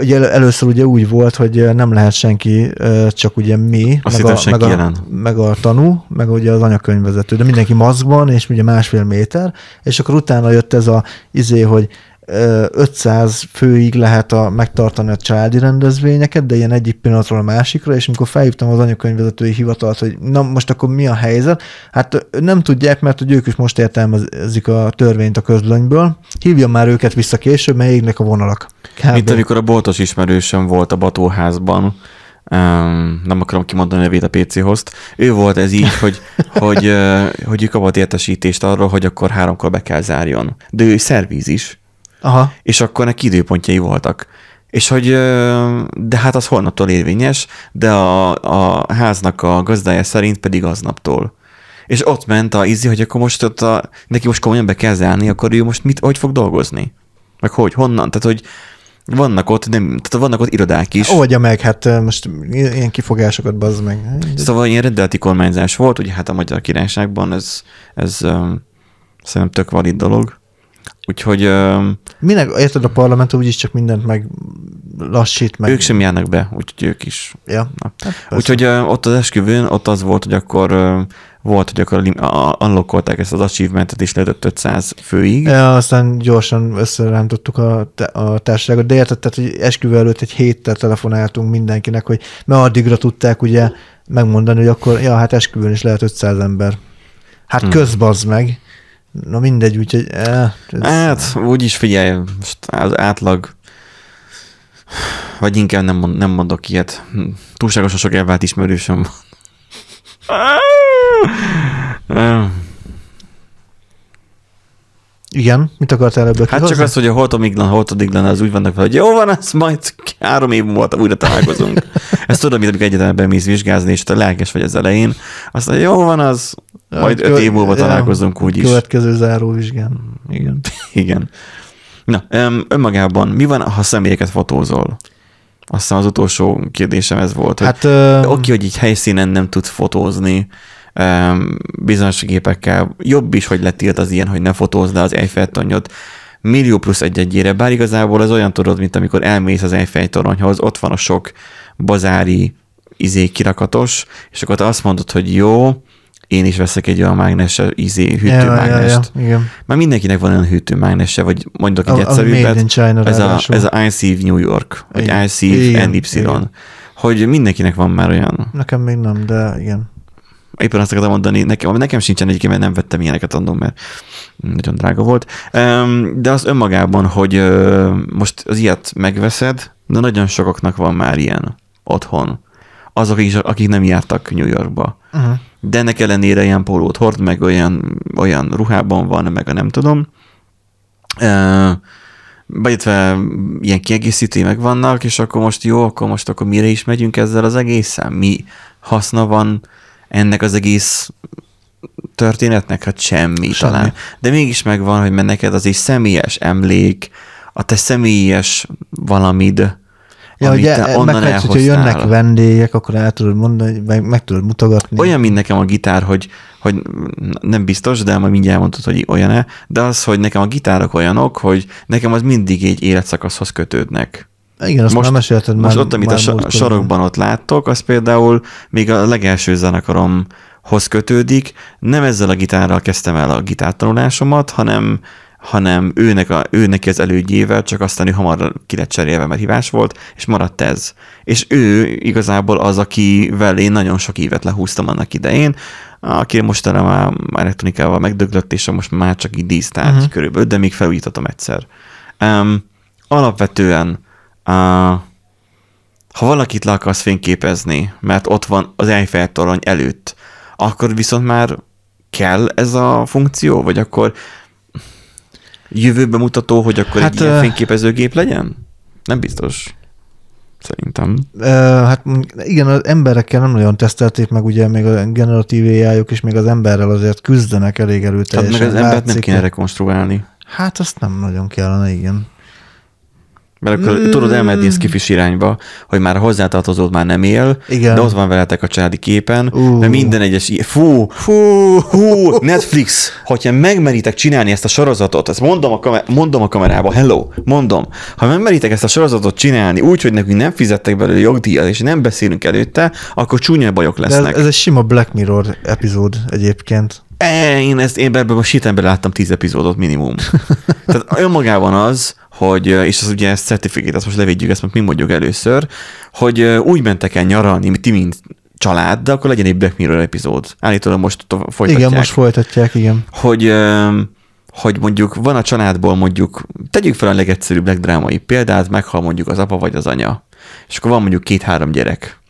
ugye el- először ugye úgy volt, hogy nem lehet senki, csak ugye mi, Azt meg a, meg, a, meg a tanú, meg ugye az anyakönyvvezető, de mindenki maszkban, és ugye másfél méter, és akkor utána jött ez a izé, hogy 500 főig lehet a, megtartani a családi rendezvényeket, de ilyen egyik pillanatról a másikra, és amikor felhívtam az anyakönyvvezetői hivatalt, hogy na most akkor mi a helyzet, hát nem tudják, mert hogy ők is most értelmezik a törvényt a közlönyből, hívjam már őket vissza később, mert égnek a vonalak. Kb. Mint amikor a boltos ismerősöm volt a Batóházban, um, nem akarom kimondani a nevét a PC host, ő volt ez így, hogy, hogy, uh, hogy ő kapott értesítést arról, hogy akkor háromkor be kell zárjon. De ő szervíz is, Aha. és akkor neki időpontjai voltak. És hogy, de hát az holnaptól érvényes, de a, a háznak a gazdája szerint pedig aznaptól. És ott ment a izi, hogy akkor most ott a, neki most komolyan be kell zárni, akkor ő most mit, hogy fog dolgozni? Meg hogy, honnan? Tehát, hogy vannak ott, nem, tehát vannak ott irodák is. Oldja meg, hát most ilyen kifogásokat bazd meg. Szóval ilyen rendeleti kormányzás volt, ugye hát a Magyar Királyságban ez, ez um, szerintem tök valid dolog. Úgyhogy um, Minek, érted, a parlament úgyis csak mindent meg lassít meg. ők sem járnak be, úgyhogy ők is Ja. Hát, Úgyhogy ott az esküvőn, ott az volt, hogy akkor volt, hogy akkor unlockolták ezt az achievementet, és lehetett 500 főig. Ja, aztán gyorsan összerántottuk a, a társaságot, de érted, tehát, hogy esküvő előtt egy héttel telefonáltunk mindenkinek, hogy mert addigra tudták ugye megmondani, hogy akkor, ja, hát esküvőn is lehet 500 ember. Hát hmm. közbazd meg. Na mindegy, úgyhogy... Eh, ez, Hát, úgyis figyelj, most az átlag, vagy inkább nem, mond, nem mondok ilyet. Túlságosan sok elvált ismerősöm van. igen, mit akartál ebből Hát csak az, hogy a holtomiglan, holtodiglan, az úgy vannak vele, hogy jó van, az majd három év múlva újra találkozunk. Ezt tudom, mint amikor egyetemben mész vizsgázni, és te lelkes vagy az elején, azt mondja, jó van, az majd öt év múlva találkozunk úgyis. Következő záróvizsgán. Igen. Igen. Na, önmagában mi van, ha személyeket fotózol? Azt hiszem az utolsó kérdésem ez volt, hogy Hát, ö, oké, hogy így helyszínen nem tudsz fotózni, bizonyos gépekkel. Jobb is, hogy letilt az ilyen, hogy ne fotózd le az Eiffel tornyot millió plusz egy egyére, bár igazából az olyan tudod, mint amikor elmész az Eiffel toronyhoz, ott van a sok bazári izé kirakatos, és akkor te azt mondod, hogy jó, én is veszek egy olyan mágnes, izé, hűtőmágnest. Ja, ja, ja, igen. Már mindenkinek van olyan hűtőmágnese, vagy mondok egy A- a egyszerűbbet. China ez, a, ez a iSieve New York, vagy Igen. iSieve Igen, NY. igen. Hogy mindenkinek van már olyan. Nekem még nem, de igen. Éppen azt akartam mondani, nekem, nekem sincsen egyébként, mert nem vettem ilyeneket annól, mert nagyon drága volt. De az önmagában, hogy most az ilyet megveszed, de nagyon sokaknak van már ilyen otthon. Azok is, akik nem jártak New Yorkba. Uh-huh. De ennek ellenére ilyen pólót hord, meg olyan, olyan ruhában van, meg a nem tudom. Ö, Bejöttve ilyen kiegészítői meg vannak, és akkor most jó, akkor most akkor mire is megyünk ezzel az egészen? Mi haszna van ennek az egész történetnek? Hát semmi, semmi. Talán. De mégis megvan, hogy mert neked az egy személyes emlék, a te személyes valamid, Ja, amit ugye, te onnan meg, hogyha jönnek vendégek, akkor el tudod mondani, meg, meg tudod mutogatni. Olyan, mint nekem a gitár, hogy, hogy nem biztos, de majd mindjárt mondtad, hogy olyan-e, de az, hogy nekem a gitárok olyanok, hogy nekem az mindig egy életszakaszhoz kötődnek. Igen, azt most, már mesélted most már. ott, amit már a múltkor. sarokban ott láttok, az például még a legelső zenekaromhoz kötődik. Nem ezzel a gitárral kezdtem el a gitártanulásomat, hanem hanem őnek, a, ő neki az elődjével, csak aztán ő hamar ki lett cserélve, mert hívás volt, és maradt ez. És ő igazából az, akivel én nagyon sok évet lehúztam annak idején, aki mostanra már elektronikával megdöglött, és most már csak így dísztárgy Mhm. uh-huh. körülbelül, de még felújítottam egyszer. Um, alapvetően uh, ha valakit le akarsz fényképezni, mert ott van az Eiffel torony előtt, akkor viszont már kell ez a funkció, vagy akkor jövőbe mutató, hogy akkor hát, Hát, egy ilyen fényképezőgép legyen? Nem biztos. Szerintem. Hát igen, az emberekkel nem nagyon tesztelték meg, ugye még a generatív ai és még az emberrel azért küzdenek elég Tehát erőteljesen. meg az embert nem kéne rekonstruálni. Hát azt nem nagyon kellene, igen. Mert akkor Mm. tudod elmenni a kifis irányba, hogy már hozzátartozód már nem él, Igen. de ott van veletek a családi képen, Ú. mert minden egyes... i- Fú, Fú, hú, Netflix, hogyha megmeritek csinálni ezt a sorozatot, ezt mondom a, kamer- mondom a kamerába, hello, mondom, ha megmeritek ezt a sorozatot csinálni úgy, hogy nekünk nem fizettek belőle jogdíjat, és nem beszélünk előtte, akkor csúnya bajok de ez, lesznek. ez egy sima Black Mirror epizód egyébként. E, én ezt én ebben a sítemben láttam tíz epizódot minimum. Tehát önmagában az, hogy, és az ugye ezt certifikát, azt most levédjük, ezt most mi mondjuk először, hogy úgy mentek el nyaralni, ti mint család, de akkor legyen egy Black Mirror epizód. Állítólag most folytatják. Igen, most folytatják, igen. hogy, hogy mondjuk van a családból mondjuk, tegyük fel a legegyszerűbb, legdrámai példát, meghal mondjuk az apa vagy az anya. És akkor van mondjuk két-három gyerek.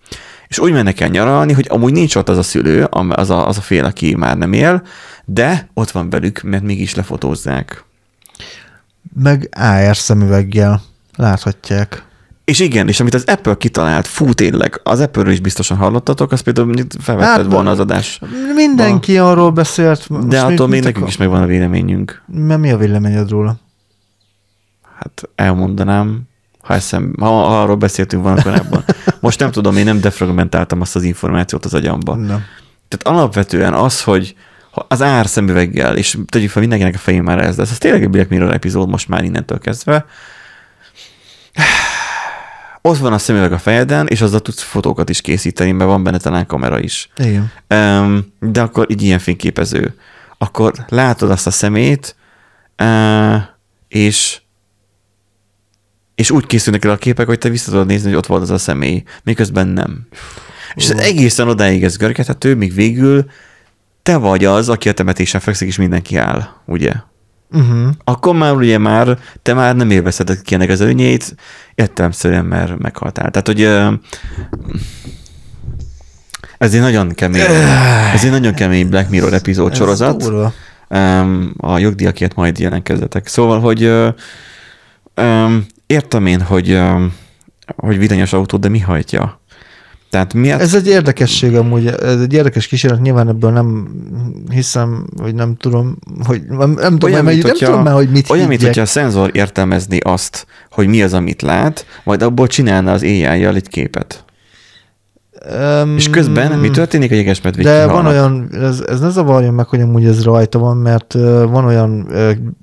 És úgy mennek el nyaralni, hogy amúgy nincs ott az a szülő, az a, az a fél, aki már nem él, de ott van velük, mert mégis lefotózzák. Meg AR szemüveggel láthatják. És igen, és amit az Apple kitalált, fú tényleg, az Apple-ről is biztosan hallottatok, az például felvetted Hát, volna az adás. Mindenki arról beszélt. De attól még nekünk is megvan a véleményünk. Mert mi a véleményed róla? Hát elmondanám, ha, eszem, ha, ha arról beszéltünk volna korábban. Most nem tudom, én nem defragmentáltam azt az információt az agyamba. Nem. Tehát alapvetően az, hogy az ár szemüveggel, és tegyük fel mindenkinek a fején már ez lesz, ez tényleg egy Black Mirror epizód most már innentől kezdve, ott van a szemüveg a fejeden, és azzal tudsz fotókat is készíteni, mert van benne talán kamera is. Igen. De akkor így ilyen fényképező. Akkor látod azt a szemét, és és úgy készülnek el a képek, hogy te vissza tudod nézni, hogy ott volt az a személy, miközben nem. És ez egészen odáig ez görgethető, míg végül te vagy az, aki a temetésen fekszik, és mindenki áll, ugye? Uh-huh. Akkor már ugye már, te már nem élvezheted ki ennek az előnyeit, értelemszerűen, mert meghaltál. Tehát, hogy ez egy nagyon kemény, ez egy nagyon kemény Black Mirror epizód sorozat. a jogdíjakért majd jelenkezzetek. Szóval, hogy um, értem én, hogy, um, hogy villanyos autó, de mi hajtja? Tehát miért? Ez egy érdekesség amúgy, ez egy érdekes kísérlet, nyilván ebből nem hiszem, vagy nem tudom, hogy nem, nem tudom, Olyan, mert, mint nem hogyha- tudom már, hogy mit Olyan, mint hogyha a szenzor értelmezni azt, hogy mi az, amit lát, majd abból csinálna az AI-jal egy képet. Um, És közben mi történik? A jegesmedvék De kihalnak. van olyan, ez, ez ne zavarjon meg, hogy amúgy ez rajta van, mert van olyan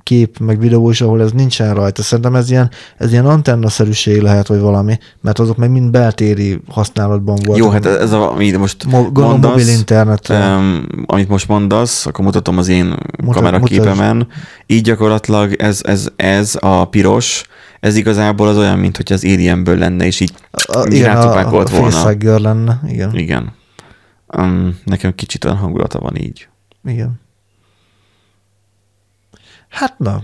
kép, meg videó is, ahol ez nincsen rajta. Szerintem ez ilyen, ez ilyen antennaszerűség lehet, vagy valami, mert azok meg mind beltéri használatban voltak. Jó, hát ez a, amit most Mo- gondolom mobil mondasz, internet. um, amit most mondasz, akkor mutatom az én kameraképemen. Így gyakorlatilag ez, ez, ez a piros, ez igazából az olyan, mint hogy az Alienből lenne, és így a, igen, a, a rátupákolt volna. lenne. Igen, Igen. Um, nekem kicsit olyan hangulata van így. igen. Hát na,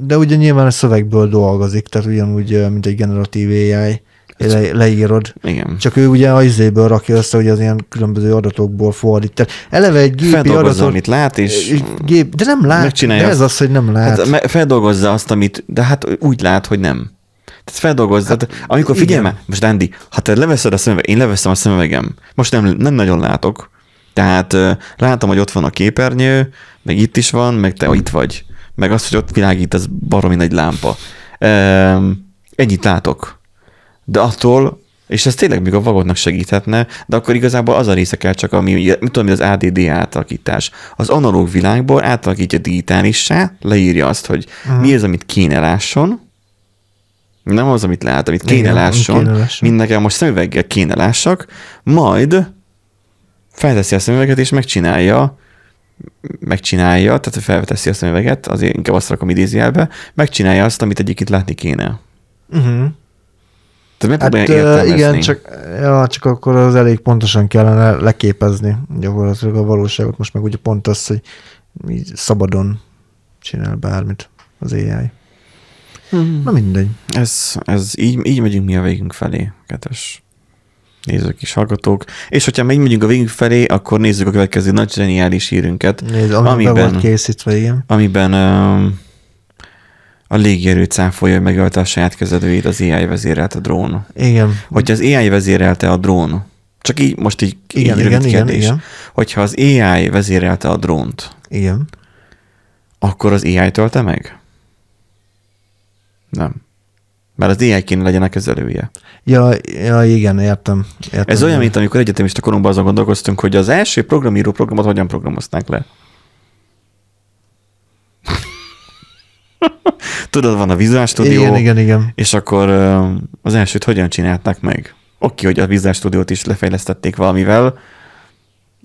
de ugye nyilván a szövegből dolgozik, tehát ugyanúgy, mint egy generatív AI, le, leírod. Igen. Csak ő ugye az izéből rakja össze, hogy az ilyen különböző adatokból fordít. Tehát eleve egy gépi adatot... amit lát, és Gép, de nem lát, megcsinálja de ez azt. az, hogy nem lát. hát, feldolgozza azt, amit, de hát úgy lát, hogy nem. Tehát feldolgozza, hát, amikor figyelj már, most Andy, ha te leveszed a szemüveg, én leveszem a szemüvegem, most nem, nem nagyon látok, tehát látom, hogy ott van a képernyő, meg itt is van, meg te itt vagy, meg az, hogy ott világít, az baromi nagy lámpa. Um, ennyit látok. De attól, és ez tényleg még a vagotnak segíthetne, de akkor igazából az a része kell csak, ami, mit tudom, az ADD átalakítás. Az analóg világból átalakítja digitálissá, leírja azt, hogy uh-huh. mi az, amit kéne lásson, nem az, amit lát, amit kéne Igen, lásson, kéne lásson. mint nekem most szemüveggel kéne lássak, majd felteszi a szemüveget, és megcsinálja, megcsinálja, tehát hogy felveszi a szemüveget, azért inkább azt rakom idézőjelbe, megcsinálja azt, amit egyébként látni kéne. Uh-huh. Tehát Hát értelmezni. igen, csak, ja, csak akkor az elég pontosan kellene leképezni gyakorlatilag a valóságot. Most meg ugye pont az, hogy így szabadon csinál bármit az AI. Hmm. Na mindegy. Ez, ez így, így megyünk mi a végünk felé, kedves nézők és hallgatók. És hogyha még megyünk a végünk felé, akkor nézzük a következő nagy zseniális hírünket, Nézd, ami be amiben, volt készítve, igen. amiben um, a légierő cáfolja, hogy megölte a saját kezelőjét, az AI vezérelt a drón. Igen. Hogyha az AI vezérelte a drón, csak így most így, így Igen, rövid igen, igen, kérdés. igen. Hogyha az AI vezérelte a drónt, Igen. akkor az AI tölte meg? Nem. Mert az AI kéne legyen a kezelője. Ja, ja igen, értem. értem. Ez olyan, mint amikor egyetemista korunkban azon gondolkoztunk, hogy az első programíró programot hogyan programozták le. Tudod, van a Visual Studio, Igen, igen, igen. és akkor az elsőt hogyan csinálták meg? Oké, hogy a Visual Studio-t is lefejlesztették valamivel,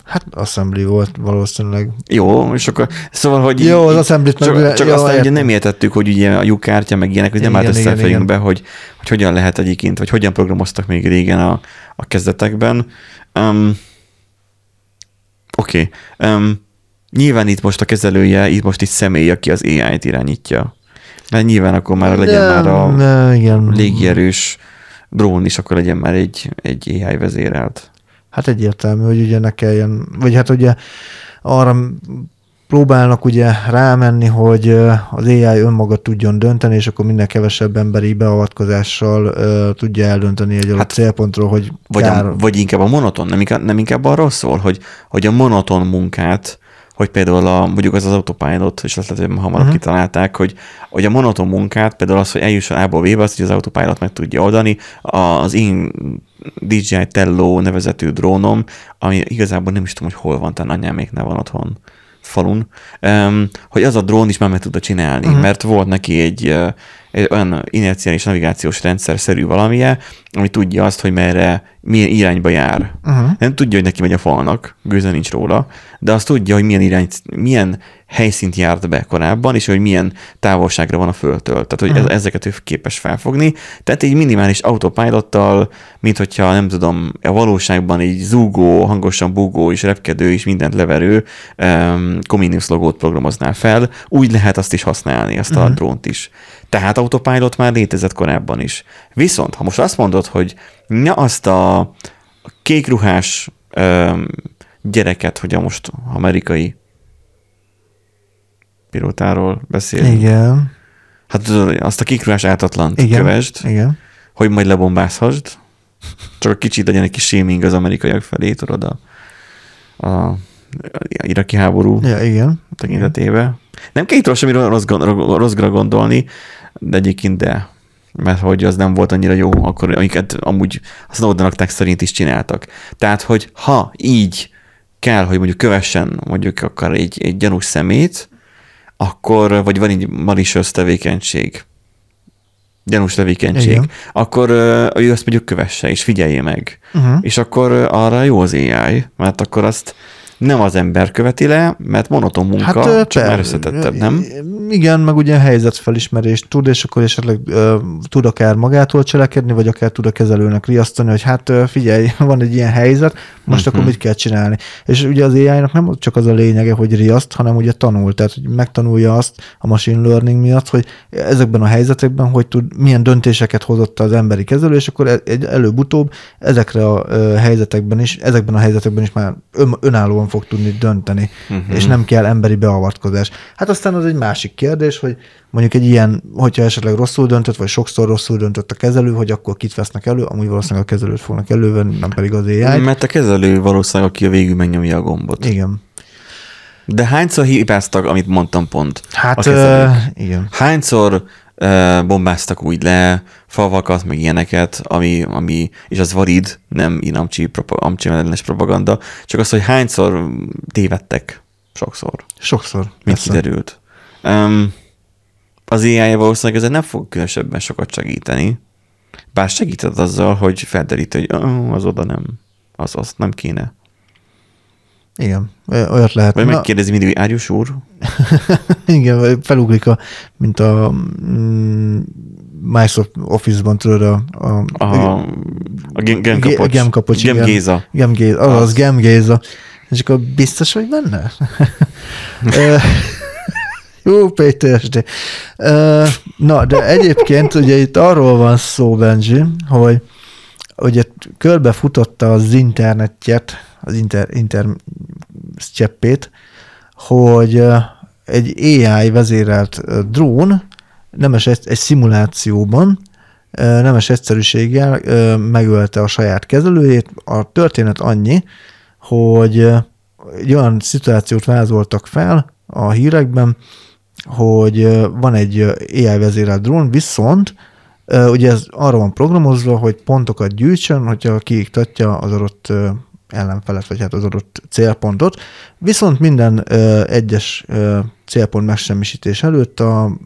Hát Assembly volt valószínűleg. jó, és akkor, szóval, hogy Jó, az Assembly-t csak, meg- csak jó, aztán ugye értem. nem értettük, hogy ugye a lyukkártya, meg ilyenek, hogy nem Igen, állt össze igen, fejünkbe, hogy, hogy hogyan lehet egyébként, vagy hogyan programoztak még régen a, a kezdetekben. Um, Oké. Okay. Um, nyilván itt most a kezelője, itt most itt személy, aki az AI-t irányítja. Mert nyilván akkor már legyen De, már a de, igen. légierős drón is, akkor legyen már egy, egy AI vezérelt. Hát egyértelmű, hogy ugye ne kelljen, vagy hát ugye arra próbálnak ugye rámenni, hogy az AI önmaga tudjon dönteni, és akkor minél kevesebb emberi beavatkozással ö, tudja eldönteni egy hát, célpontról, hogy Vagy, kár, a, vagy inkább a monoton, nem inkább, nem inkább arról szól, hogy, hogy a monoton munkát, hogy például a, mondjuk az az autopilot, és azt lehet, hogy hamarabb uh-huh. kitalálták, hogy, hogy a monoton munkát, például az, hogy eljusson A-ból B-be, azt, hogy az autopilot meg tudja oldani, az én DJI Tello nevezetű drónom, ami igazából nem is tudom, hogy hol van, talán anyáméknál van otthon falun, hogy az a drón is már meg tudta csinálni, uh-huh. mert volt neki egy, egy olyan inerciális navigációs rendszer-szerű valamije, ami tudja azt, hogy merre, milyen irányba jár. Uh-huh. Nem tudja, hogy neki megy a falnak, gőze nincs róla, de azt tudja, hogy milyen irányt, milyen helyszínt járt be korábban, és hogy milyen távolságra van a földtől. Tehát, hogy uh-huh. ezeket ő képes felfogni. Tehát egy minimális autopilottal, mint hogyha nem tudom, a valóságban egy zúgó, hangosan búgó és repkedő és mindent leverő um, Comenius logót programoznál fel, úgy lehet azt is használni, azt uh-huh. a drónt is. Tehát autopilot már létezett korábban is. Viszont, ha most azt mondod, hogy na azt a kékruhás um, gyereket, hogy a most amerikai pilótáról beszélünk. Igen. Hát azt a kékruhás ártatlant Igen. kövesd, Igen. hogy majd lebombázhasd. Csak a kicsit legyen egy kis shaming az amerikaiak felé, tudod, a, a, a iraki háború Ja, igen. tekintetében. Nem kell itt rossz, semmi rossz, gond- rosszra gondolni, de egyébként de. Mert hogy az nem volt annyira jó, akkor amiket amúgy a Snowden akták szerint is csináltak. Tehát, hogy ha így kell, hogy mondjuk kövessen mondjuk akár egy, egy gyanús szemét, akkor, vagy van egy malicious tevékenység, gyanús tevékenység, Igen. akkor ő azt mondjuk kövesse, és figyelje meg. Uh-huh. És akkor arra jó az AI, mert akkor azt nem az ember követi le, mert monoton munka, hát, csak per- már összetettebb, nem? Igen, meg ugye helyzetfelismerést tud, és akkor esetleg ö, tud akár magától cselekedni, vagy akár tud a kezelőnek riasztani, hogy hát figyelj, van egy ilyen helyzet, most Mhm. akkor mit kell csinálni. És ugye az AI-nak nem csak az a lényege, hogy riaszt, hanem ugye tanul, tehát hogy megtanulja azt a machine learning miatt, hogy ezekben a helyzetekben, hogy tud, milyen döntéseket hozott az emberi kezelő, és akkor e- egy előbb-utóbb ezekre a helyzetekben is, ezekben a helyzetekben is már ön, önállóan fog tudni dönteni, uh-huh. és nem kell emberi beavatkozás. Hát aztán az egy másik kérdés, hogy mondjuk egy ilyen, hogyha esetleg rosszul döntött, vagy sokszor rosszul döntött a kezelő, hogy akkor kit vesznek elő, amúgy valószínűleg a kezelőt fognak elővenni, nem pedig az AI. Mert a kezelő valószínűleg, aki a végül megnyomja a gombot. Igen. De hányszor hibáztak, amit mondtam pont? Hát uh, igen. Hányszor bombáztak úgy le falvakat, meg ilyeneket, ami, ami és az valid, nem propa, amcsi ellenes propaganda, csak az, hogy hányszor tévedtek sokszor, Sokszor. mint persze. kiderült. Um, az AI valószínűleg ezen nem fog különösebben sokat segíteni, bár segített azzal, hogy felderít, hogy "Ó, az oda nem, az azt nem kéne. Igen, Oly- olyat lehet. Vagy megkérdezi mindig, árjus úr? igen, felugrik, a, mint a mm, Microsoft Office-ban tudod a, a, A, a gem- gemkapocs. Gemkapocs, igen. Gemgéza. Gemgéza, az, az Gemgéza. És akkor biztos vagy benne? Jó, PTSD. Ö, Na, de egyébként ugye itt arról van szó, Benji, hogy ugye körbefutotta az internetjet, az inter, inter cseppét, hogy egy AI vezérelt drón nemes egy, egy szimulációban, nemes egyszerűséggel megölte a saját kezelőjét. A történet annyi, hogy egy olyan szituációt vázoltak fel a hírekben, hogy van egy AI vezérelt drón, viszont ugye ez arra van programozva, hogy pontokat gyűjtsön, hogyha kiiktatja az adott ellenfelet, vagy hát az adott célpontot. Viszont minden ö, egyes ö, célpont megsemmisítés előtt a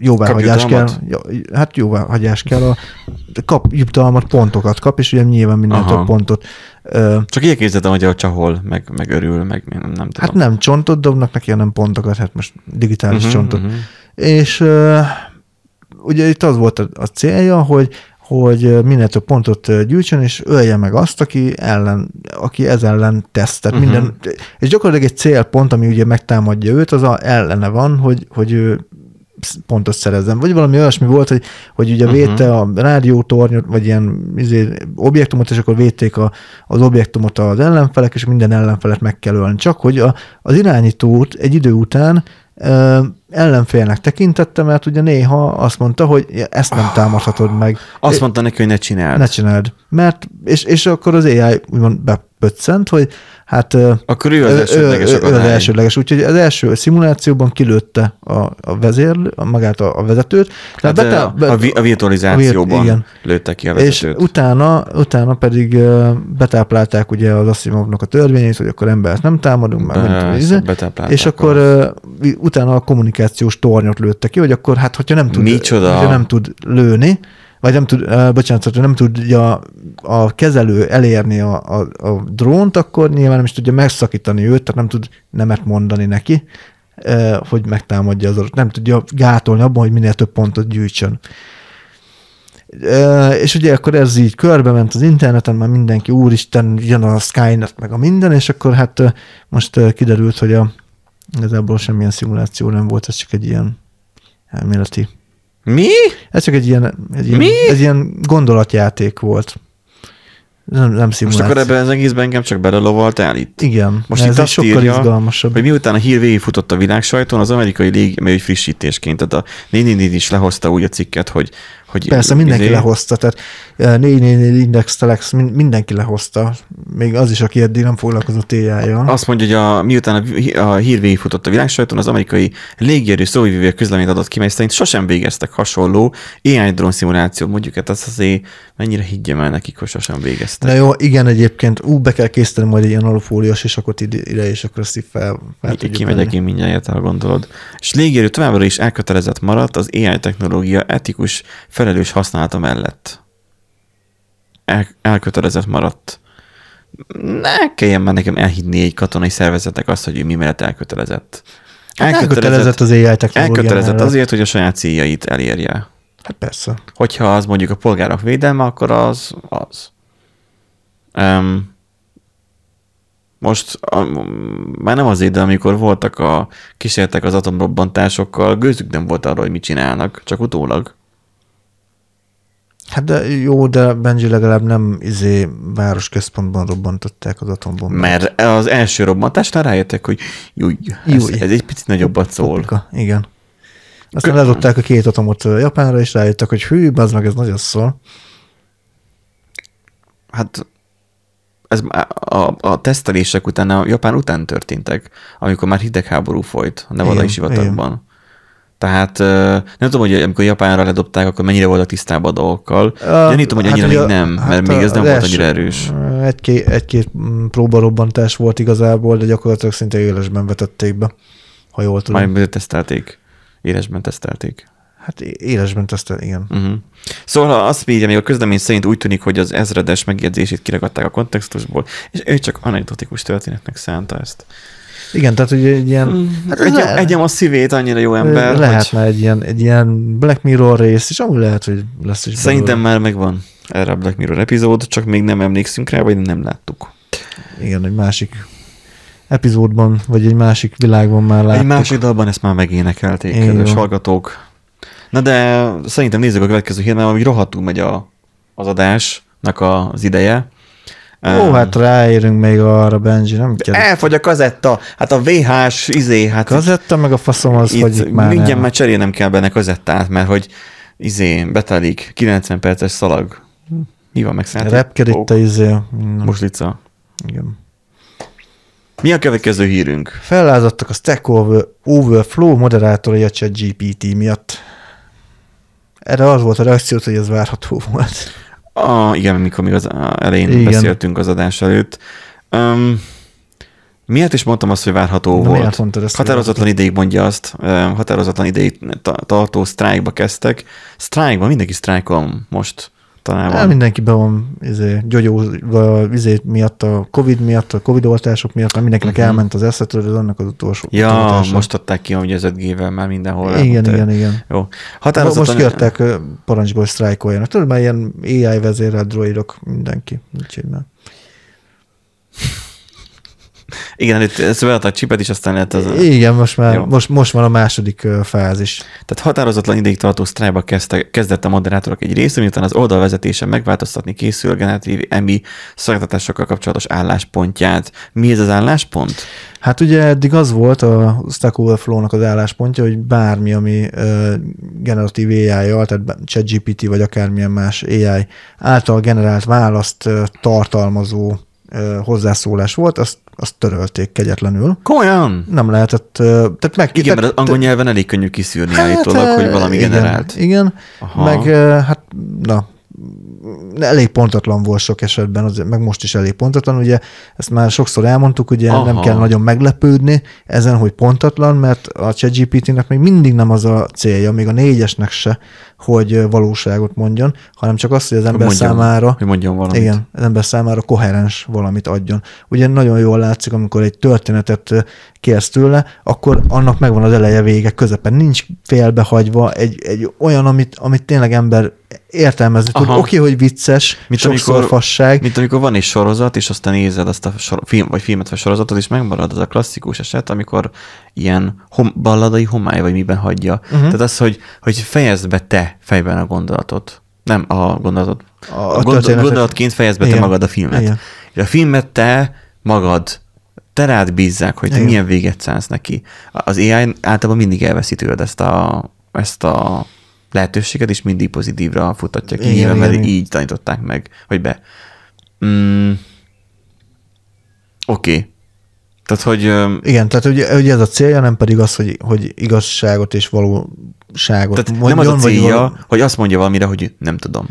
jóváhagyás kell, jó- hát jóváhagyás kell, a, kap jutalmat, pontokat kap, és ugye nyilván minden Aha. több pontot. Ö, Csak így képzeltem, hogy a csahol, meg, meg örül, meg nem, nem tudom. hát nem csontot dobnak neki, hanem pontokat, hát most digitális Mhm, csontot. mhm. És ö, ugye itt az volt a, a célja, hogy hogy minél több pontot gyűjtsön, és ölje meg azt, aki ellen, aki ez ellen tesztet. Mhm. Uh-huh. Minden, és gyakorlatilag egy célpont, ami ugye megtámadja őt, az a ellene van, hogy, hogy ő pontot szerezzen. Vagy valami olyasmi volt, hogy, hogy ugye Mhm. védte a rádiótornyot, vagy ilyen izé, objektumot, és akkor védték a, az objektumot az ellenfelek, és minden ellenfelet meg kell ölni. Csak hogy a, az irányítót egy idő után ö, ellenfélnek tekintette, mert ugye néha azt mondta, hogy ezt nem támadhatod meg. Azt mondta neki, hogy ne csináld. Ne csináld. Mert, és, és akkor az AI úgymond bepöccent, hogy hát Akkor ő az elsődleges ő, ő, az elsődleges. Úgyhogy az első szimulációban kilőtte a, a vezér, magát a, a vezetőt. Hát, bete- a, a, vi- a virtualizációban a vir- igen. lőtte ki a és vezetőt. utána, utána pedig betáplálták ugye az Asimovnak a törvényét, hogy akkor embert nem támadunk, már íze, és akkor utána a kommunikációs tornyot lőtte ki, hogy akkor hát, hogyha nem tud, Micsoda? hogyha nem tud lőni, vagy nem tud, uh, bocsánat, hogyha nem tudja a kezelő elérni a, a, a drónt, akkor nyilván nem is tudja megszakítani őt, tehát nem tud nemet mondani neki, hogy megtámadja az adott, nem tudja gátolni abban, hogy minél több pontot gyűjtsön. Uh, és ugye akkor ez így körbe ment az interneten, már mindenki, úristen, jön a Skynet, meg a minden, és akkor hát most kiderült, hogy a, igazából semmilyen szimuláció nem volt, ez csak egy ilyen elméleti Mi? ez csak egy ilyen, egy ilyen, Mi? egy ilyen gondolatjáték volt. Nem, nem Most akkor ebben az egészben engem csak belelovaltál itt? Igen, Most ez itt azt sokkal írja, izgalmasabb. Hogy miután a hír végigfutott a világ sajton, az amerikai légi frissítésként, tehát a 444 is lehozta úgy a cikket, hogy, hogy Persze, mindenki izé- lehozta, tehát eh, 444 Index Telex, min- mindenki lehozta, még az is, aki eddig nem foglalkozott éjjel. Azt mondja, hogy a, miután a, hír végigfutott a világ sajton, az amerikai légierő szóvivője közleményt adott ki, mely szerint sosem végeztek hasonló AI drón szimulációt. Mondjuk, hát az azért mennyire higgyem el nekik, hogy sosem végeztek. Na jó, igen, egyébként, ú, be kell készíteni majd egy ilyen alufóliós, és akkor ide, és akkor ezt így fel, fel Kimegyek én mindjárt, ha gondolod. És légierő továbbra is elkötelezett maradt az AI technológia etikus, felelős használata mellett. El, elkötelezett maradt. Ne kelljen már nekem elhinni egy katonai szervezetek azt, hogy ő mi mellett elkötelezett. Hát elkötelezett az AI technológia elkötelezett mellett. azért, hogy a saját céljait elérje. Hát persze. Hogyha az mondjuk a polgárok védelme, akkor az az. Um, most a, már nem azért, de amikor voltak a kísérletek az atomrobbantásokkal, gőzük nem volt arra, hogy mit csinálnak, csak utólag. Hát de jó, de Benji legalább nem izé városközpontban robbantották az atombombát. Mert az első robbantásnál rájöttek, hogy júj, ez, Júj. ez egy picit nagyobbat szól. Popika, igen. Aztán ledobták a két atomot Japánra, és rájöttek, hogy hű, az meg ez nagyon szól. Hát ez má- a, a tesztelések után, a Japán után történtek, amikor már hidegháború folyt a Nevadai sivatagban. Tehát nem tudom, hogy amikor Japánra ledobták, akkor mennyire voltak tisztában a dolgokkal. Gyanítom, hogy annyira ugye- még nem, mert még ez nem volt első- annyira erős. Egy-két, egy-két mm, próbarobbantás volt igazából, de gyakorlatilag szinte élesben vetették be, ha jól tudom. Majd tesztelték. Élesben tesztelték. Hát élesben tesztel, igen. Uh-huh. Szóval azt írja, még a közlemény szerint úgy tűnik, hogy az ezredes megjegyzését kiragadták a kontextusból, és ő csak anekdotikus történetnek szánta ezt. Igen, tehát ugye egy ilyen... Hát ez egyem, le- egyem a szívét, annyira jó ember, hogy lehetne egy, ilyen, egy ilyen Black Mirror rész, és amúgy lehet, hogy lesz is szerintem belőle. már megvan erre a Black Mirror epizód, csak még nem emlékszünk rá, vagy nem láttuk. Igen, egy másik epizódban, vagy egy másik világban már láttuk. Egy másik dalban ezt már megénekelték, Így kedves hallgatók. Na de szerintem nézzük a következő hírt, mert valami rohadtul megy a, az adásnak a, az ideje. Ó, hát ráérünk még arra, Benji, nem kell. Elfogy a kazetta, hát a VHS izé, hát Kazetta meg a faszom az, hogy már mindjárt nem. már cserélnem kell benne kazettát, mert hogy izé, betelik, 90 perces szalag. Mi van megszállt? Repked itt a izé. Muslica. Igen. Mi a következő hírünk? Fellázadtak a Stack Over- Overflow moderátorai a ChatGPT miatt. Erre az volt a reakció, hogy ez várható volt. Ah, igen, mikor még az elején Igen. beszéltünk az adás előtt. Um, miért is mondtam azt, hogy várható Na, volt? ezt, Határozatlan ideig mondja azt, határozatlan ideig ta- tartó sztrájkba kezdtek. Sztrájkban mindenki sztrájkol most talán Hát van. mindenki be van izé, gyógyulva izé miatt, a Covid miatt, a Covid oltások miatt, mert mindenkinek uh-huh. elment az eszetől, ez annak az utolsó Ja, oltása. most adták ki, hogy az 5G-vel már mindenhol. Igen, igen, igen. Jó. Határozottan... Most parancsba, hogy sztrájkoljanak. Tudod, már ilyen AI vezérelt droidok, mindenki. Úgyhogy már. Igen, itt ezt beadták csipet is, aztán lehet az... Igen, most már Jó. most, most van a második fázis. Tehát határozatlan ideig tartó sztrájkba kezdte, kezdett a moderátorok egy része, miután az oldalvezetése megváltoztatni készül a generatív EMI szolgáltatásokkal kapcsolatos álláspontját. Mi ez az álláspont? Hát ugye eddig az volt a Stack Overflow-nak az álláspontja, hogy bármi, ami ö, generatív AI-jal, tehát ChatGPT vagy akármilyen más AI által generált választ ö, tartalmazó ö, hozzászólás volt, azt, azt törölték kegyetlenül. Komolyan? Nem lehetett, tehát meg... Igen, tehát- mert az angol nyelven elég könnyű kiszűrni Hát, állítólag, hogy valami igen, generált. Igen, Aha. meg hát na, elég pontatlan volt sok esetben, az, meg most is elég pontatlan, ugye ezt már sokszor elmondtuk, ugye Aha. nem kell nagyon meglepődni ezen, hogy pontatlan, mert a ChatGPT-nek még mindig nem az a célja, még a négyesnek se, hogy valóságot mondjon, hanem csak az, hogy az ember mondjon- számára Hogy mondjon valamit. igen, az ember számára koherens valamit adjon. Ugye nagyon jól látszik, amikor egy történetet kérsz tőle, akkor annak megvan az eleje, vége, közepe. Nincs félbehagyva egy, egy olyan, amit, amit tényleg ember értelmezni. Aha. Oké, hogy vicces, Mint sokszor amikor- fasság. Mint amikor van egy sorozat, és aztán nézed azt a sor, film, vagy filmet vagy sorozatot, és megmarad az a klasszikus eset, amikor ilyen hom, balladai homály, vagy miben hagyja. Uh-huh. Tehát az, hogy, hogy fejezd be te fejben a gondolatot. Nem a gondolatot. A- A, a történetet. gondolatként fejezd be te Igen. magad a filmet. Igen. És a filmet te magad te rád bízzák, hogy te Igen. milyen véget szánsz neki. Az AI általában mindig elveszi tőled ezt a, ezt a lehetőséget, és mindig pozitívra futatja ki, nyilván, mert így tanították meg, hogy be. Mm. Oké. Okay. Tehát, hogy Igen, tehát ugye, ugye ez a célja, nem pedig az, hogy, hogy igazságot és valóságot tehát mondjon. nem az a célja, való- hogy azt mondja valamire, hogy nem tudom.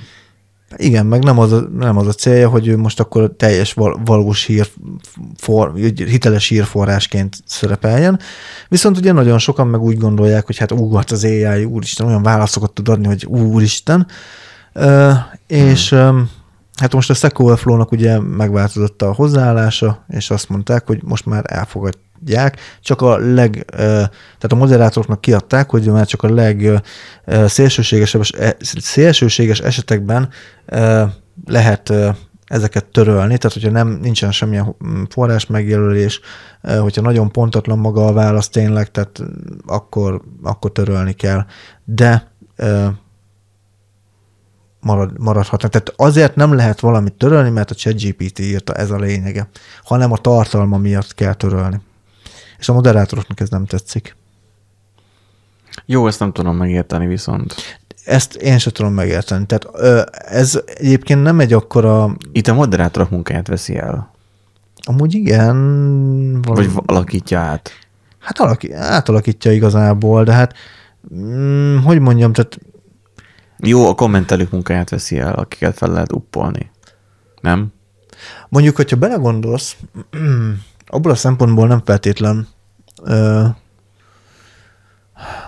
Igen, meg nem az, a, nem az a célja, hogy ő most akkor teljes val- valós hír, for, hiteles hírforrásként szerepeljen. Viszont ugye nagyon sokan meg úgy gondolják, hogy hát ú, hát az AI, úristen, olyan válaszokat tud adni, hogy úristen. Ö, és hmm. hát most a Stack Overflow-nak ugye megváltozott a hozzáállása, és azt mondták, hogy most már elfogadják, csak a leg, tehát a moderátoroknak kiadták, hogy már csak a leg szélsőséges, e- szélsőséges esetekben lehet ezeket törölni, tehát hogyha nem nincsen semmilyen mm, forrás megjelölés, hogyha nagyon pontatlan maga a válasz tényleg, tehát akkor, akkor törölni kell. De marad, maradhatnak. Tehát azért nem lehet valamit törölni, mert a ChatGPT írta, ez a lényege, hanem a tartalma miatt kell törölni. És a moderátoroknak ez nem tetszik. Jó, ezt nem tudom megérteni viszont. Ezt én sem tudom megérteni. Tehát ez egyébként nem egy akkora, Itt a moderátorok munkáját veszi el. amúgy igen, valami, Vagy alakítja át. hát alaki, átalakítja igazából, de hát mm, hogy mondjam, tehát Jó, a kommentelők munkáját veszi el, akiket fel lehet uppolni. Nem? Mondjuk, hogyha belegondolsz, abból a szempontból nem feltétlen, ö,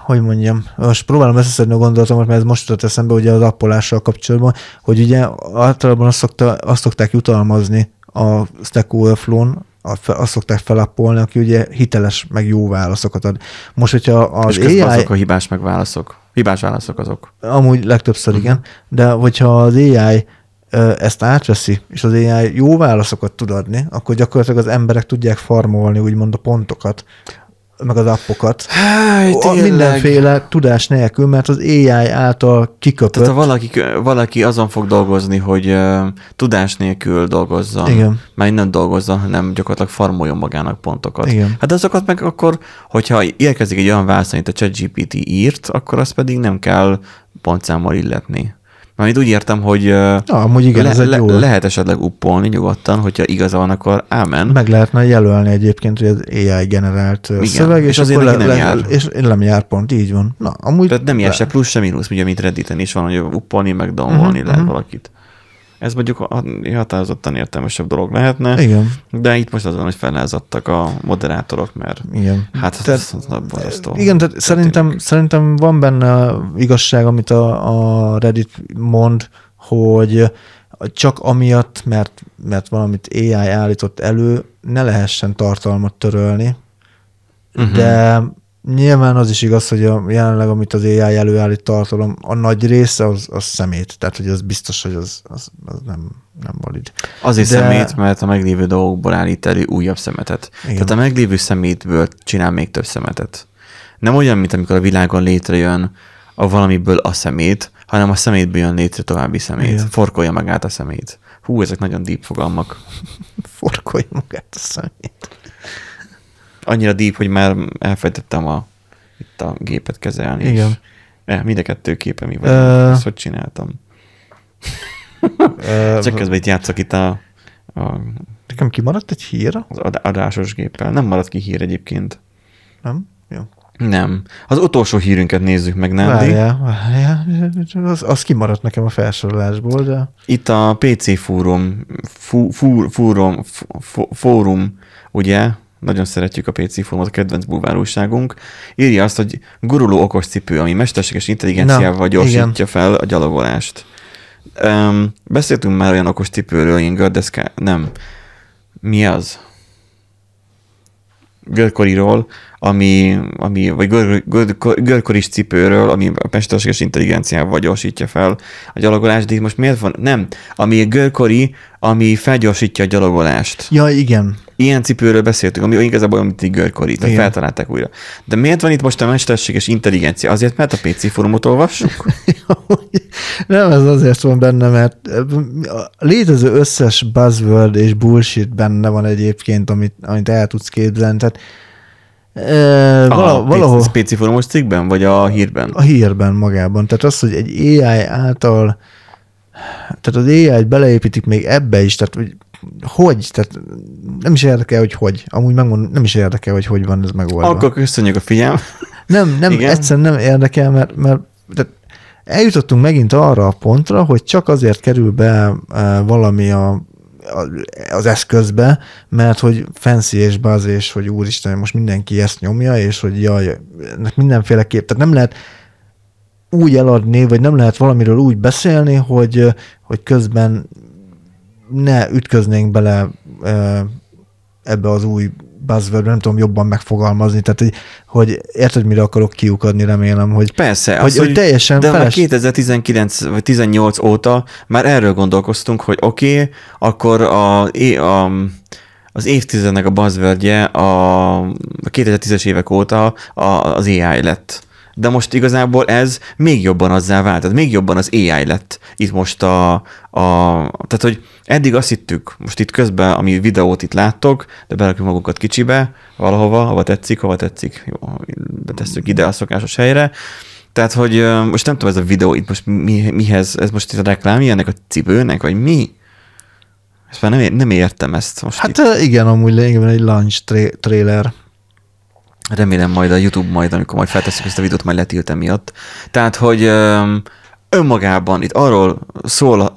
hogy mondjam, most próbálom összeszedni a gondolatomat, mert ez most jutott eszembe ugye az appolással kapcsolatban, hogy ugye általában azt, szokta, azt szokták jutalmazni a Stack Overflow-n, azt szokták felappolni, aki ugye hiteles, meg jó válaszokat ad. Most, hogyha az és AI... azok a hibás megválaszok. Hibás válaszok azok. Amúgy legtöbbször uh-huh. igen, de hogyha az AI ezt átveszi, és az AI jó válaszokat tud adni, akkor gyakorlatilag az emberek tudják farmolni úgymond a pontokat. Meg az appokat. Háj, A mindenféle tudás nélkül, mert az AI által kiköpött. Tehát ha valaki, valaki azon fog dolgozni, hogy uh, tudás nélkül dolgozzon, Igen. mert nem dolgozzon, hanem gyakorlatilag farmoljon magának pontokat. Igen. Hát azokat meg akkor, hogyha érkezik egy olyan válasz, amit a ChatGPT írt, akkor azt pedig nem kell pontszámmal illetni. Mert úgy értem, hogy Ja, amúgy igen, le, ez egy le, jó. lehet esetleg uppolni nyugodtan, hogyha igaza van, akkor ámen. Meg lehetne jelölni egyébként, hogy az AI generált Igen, szöveg, és és, azért neki nem jár. és nem jár pont, így van. Na, amúgy Tehát nem jár le- se plusz, se mínusz, ugye, mint Redditen is van, hogy uppolni, meg downloadni Mhm, lehet mhm. valakit. Ez mondjuk határozottan értelmesebb dolog lehetne, Igen, de itt most azon, hogy felházadtak a moderátorok, mert igen. hát Tehát- ez, ez nagy borzasztó. Igen, tehát szerintem, szerintem van benne igazság, amit a, a Reddit mond, hogy csak amiatt, mert, mert valamit AI állított elő, ne lehessen tartalmat törölni, Mhm. de nyilván az is igaz, hogy a, jelenleg, amit az AI előállít tartalom, a nagy része az, az szemét, tehát hogy az biztos, hogy az, az, az nem, nem valid. Azért de- szemét, mert a meglévő dolgokból állít elő újabb szemetet. Igen. Tehát a meglévő szemétből csinál még több szemetet. Nem olyan, mint amikor a világon létrejön a valamiből a szemét, hanem a szemétből jön létre további szemét. Igen. Forkolja magát a szemét. Hú, ezek nagyon deep fogalmak. Forkolja magát a szemét. Annyira deep, hogy már elfejtettem a, itt a gépet kezelni. Igen. És, eh, mind a kettő képe mi. Ö- Ezt hogy csináltam? Ö, Csak közben itt játszok itt a, a, Nekem kimaradt egy hír, az ad- adásos géppel. Nem maradt ki hír egyébként. nem? Jó. Nem. Az utolsó hírünket nézzük meg, nem? Várjál, várjál, az, az kimaradt nekem a felsorolásból, de Itt a PC fórum, fú, fú, fórum, fó, fórum, ugye? Nagyon szeretjük a PC fórumot, a kedvenc bulvárúságunk. Írja azt, hogy guruló okos cipő, ami mesterséges intelligenciával Na, gyorsítja igen. fel a gyalogolást. Um, beszéltünk már olyan okos cipőről, ilyen gördeszká... Nem. Mi az? görkoriról, ami, ami vagy gör, gör, görkoris cipőről, ami a mesterséges intelligenciával gyorsítja fel a gyalogolást, de itt most miért van? Nem, ami görkori, ami felgyorsítja a gyalogolást. ja, igen. Ilyen cipőről beszéltünk, ami igazából olyan, mint egy görkori, tehát Igen. feltalálták újra. De miért van itt most a mesterséges intelligencia? Azért, mert a PC fórumot olvassuk? Nem, ez azért van benne, mert a létező összes buzzword és bullshit benne van egyébként, amit, amit el tudsz képzelni. Tehát e, vala, a valahol fórumos cikkben, vagy a hírben? a hírben magában. Tehát az, hogy egy AI által, tehát az AI-t beleépítik még ebbe is, tehát hogy, hogy, tehát nem is érdekel, hogy hogy. Amúgy megmondom, nem is érdekel, hogy hogy van ez megoldva. Akkor köszönjük a figyelmet. Nem, nem, Igen? egyszerűen nem érdekel, mert, mert tehát eljutottunk megint arra a pontra, hogy csak azért kerül be valami a, az eszközbe, mert hogy fancy és buzz, és hogy úristen, most mindenki ezt nyomja, és hogy jaj, mindenféleképp, tehát nem lehet úgy eladni, vagy nem lehet valamiről úgy beszélni, hogy, hogy közben ne ütköznénk bele ebbe az új buzzword nem tudom jobban megfogalmazni, tehát hogy, hogy érted, mire akarok kiukadni, remélem, hogy, Persze. hogy, hogy teljesen de már feles... 2019 vagy 18 óta már erről gondolkoztunk, hogy oké, okay, akkor a, a, az évtizednek a buzzwordje a, a 2010-es évek óta az AI lett. De most igazából ez még jobban azzá vált, tehát még jobban az AI lett itt most a, a tehát hogy eddig azt hittük, most itt közben, ami videót itt láttok, de berakjuk magunkat kicsibe, valahova, hova tetszik, hova tetszik, jó, betesszük ide a szokásos helyre, tehát, hogy most nem tudom, ez a videó itt most mi, mihez, ez most itt a reklámja ennek a cipőnek, vagy mi? Ezt már nem, nem értem ezt most Hát itt. igen, amúgy lényegében egy launch tra- trailer. Remélem majd a YouTube majd, amikor majd feltesszük ezt a videót, majd letilt emiatt. Tehát, hogy önmagában itt arról szól, a...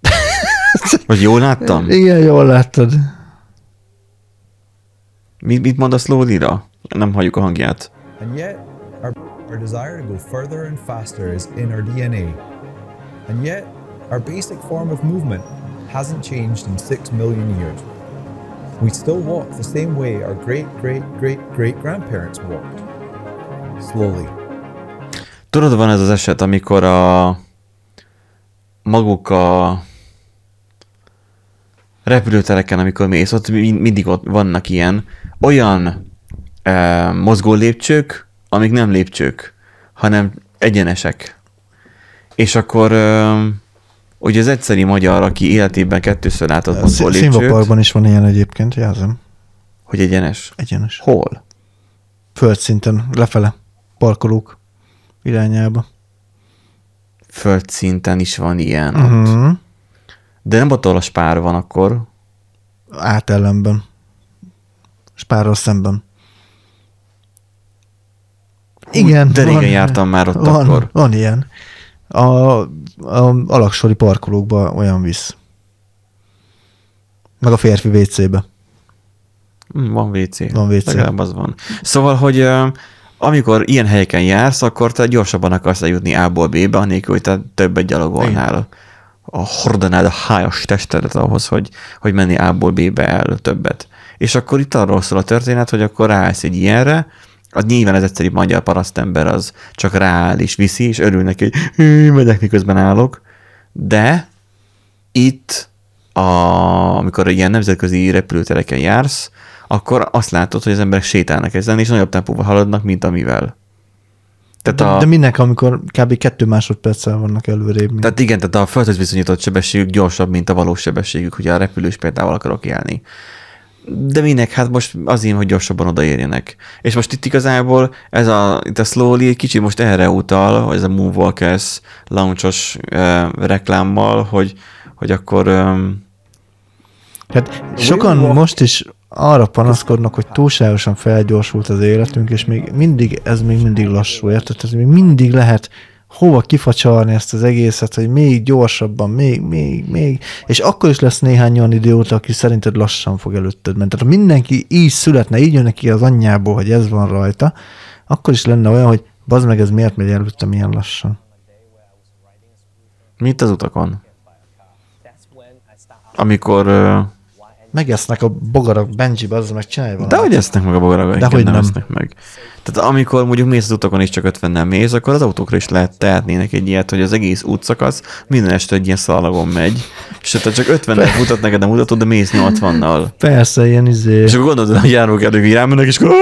vagy jól láttam? Igen, jól láttad. Mit, mit mondasz Lólira? Nem halljuk a hangját. And yet, our, our desire to go further and faster is in our DNA. And yet, our basic form of movement hasn't changed in six million years. We still walk the same way our great, great, great, great grandparents walked. Slowly. Tudod, van ez az eset, amikor a maguk a repülőtereken, amikor mész, ott mi- mindig ott vannak ilyen olyan e, mozgó lépcsők, amik nem lépcsők, hanem egyenesek. És akkor e, ugye az egyszeri magyar, aki életében kettőször látott mozgó lépcsőt, Színvaparkban is van ilyen egyébként, jelzem. hogy egyenes. Egyenes. Hol? Földszinten, lefele. Parkolók irányába. Földszinten is van ilyen. ott. Uh-huh. De nem ott, ahol a spár van akkor. Átellenben. Spárral szemben. Igen. De régen van- jártam már ott van, akkor. Van ilyen. A, a alaksori parkolókba olyan visz. Meg a férfi WC-be. Hm, Van WC. Van WC. Legalább az van. Szóval, hogy amikor ilyen helyeken jársz, akkor te gyorsabban akarsz eljutni A-ból B-be, anélkül, hogy te többet gyalogolnál. A hordanád a hájas testedet ahhoz, hogy, hogy menni A-ból B-be el többet. És akkor itt arról szól a történet, hogy akkor ráállsz egy ilyenre, az nyilván az egyszerű magyar parasztember az csak rááll és viszi, és örül neki, hogy "Hű, megyek, miközben állok. De itt, a, amikor ilyen nemzetközi repülőtereken jársz, akkor azt látod, hogy az emberek sétálnak ezen, és nagyobb tempóval haladnak, mint amivel. Tehát, De, a, de mindenki, amikor kb. kettő másodperccel vannak előrébb. mint- tehát igen, tehát a földhöz viszonyított sebességük gyorsabb, mint a valós sebességük, hogy a repülős példával akarok élni. De minek? Hát most azért, hogy gyorsabban odaérjenek. És most itt igazából ez a, itt a Slowly egy kicsit most erre utal, hogy ez a Moonwalkers launchos uh, reklámmal, hogy, hogy akkor um, Hát sokan most is arra panaszkodnak, hogy túlságosan felgyorsult az életünk, és még mindig, ez még mindig lassú, érted? Tehát még mindig lehet hova kifacsarni ezt az egészet, hogy még gyorsabban, még, még, még, és akkor is lesz néhány olyan idióta, aki szerinted lassan fog előtted menni. Tehát ha mindenki így születne, így jön neki az anyjából, hogy ez van rajta, akkor is lenne olyan, hogy bazd meg, ez miért megy előttem ilyen lassan. mit az utakon? Amikor uh, Megesznek a bogarak Benji, az meg csinálj valamit. De hogy esznek meg a bogaragaik, Dehogy nem, nem. esznek meg. Tehát amikor mondjuk mész az utakon és csak 50 nem mész, akkor az autókra is lehet tehetnének egy ilyet, hogy az egész útszakasz minden este egy ilyen szalagon megy, és te csak 50 mutat neked a mutatod, de mész 80-nal. Persze, ilyen izé. És akkor gondolod, hogy a járókelők így rámennek, és akkor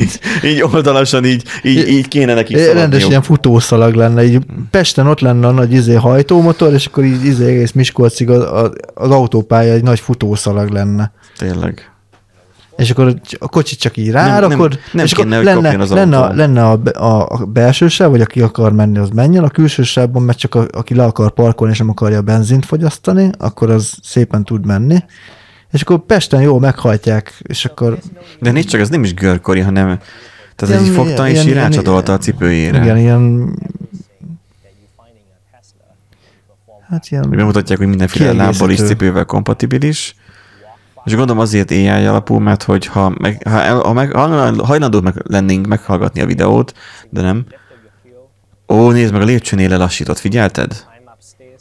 így, így oldalasan így, így, így kéne nekik Rendes szaladniuk. ilyen futószalag lenne, így Pesten ott lenne a nagy izé hajtómotor, és akkor így izé egész Miskolcig az, az autópálya egy nagy futószalag lenne. Tényleg. És akkor a kocsit csak így rárakod, nem- nem és akkor kéne, hogy lenne, az lenne, a, lenne a, a, a belső sáv, vagy aki akar menni, az menjen, a külső sávban meg csak a, aki le akar parkolni, és nem akarja a benzint fogyasztani, akkor az szépen tud menni. És akkor Pesten jól meghajtják, és akkor De nézd csak, ez nem is görkori, hanem tehát ez Ilyen- így fogta és így rácsatolta a cipőjére. igen, ilyen hát ilyen bemutatják, hogy mindenféle lábbal is cipővel kompatibilis. És gondolom azért AI alapú, mert hogy ha, meg, ha, el- ha meg, ha hajlandók meg lennénk meghallgatni a videót, de nem. Ó, nézd meg, a lépcsőnél lelassított, figyelted?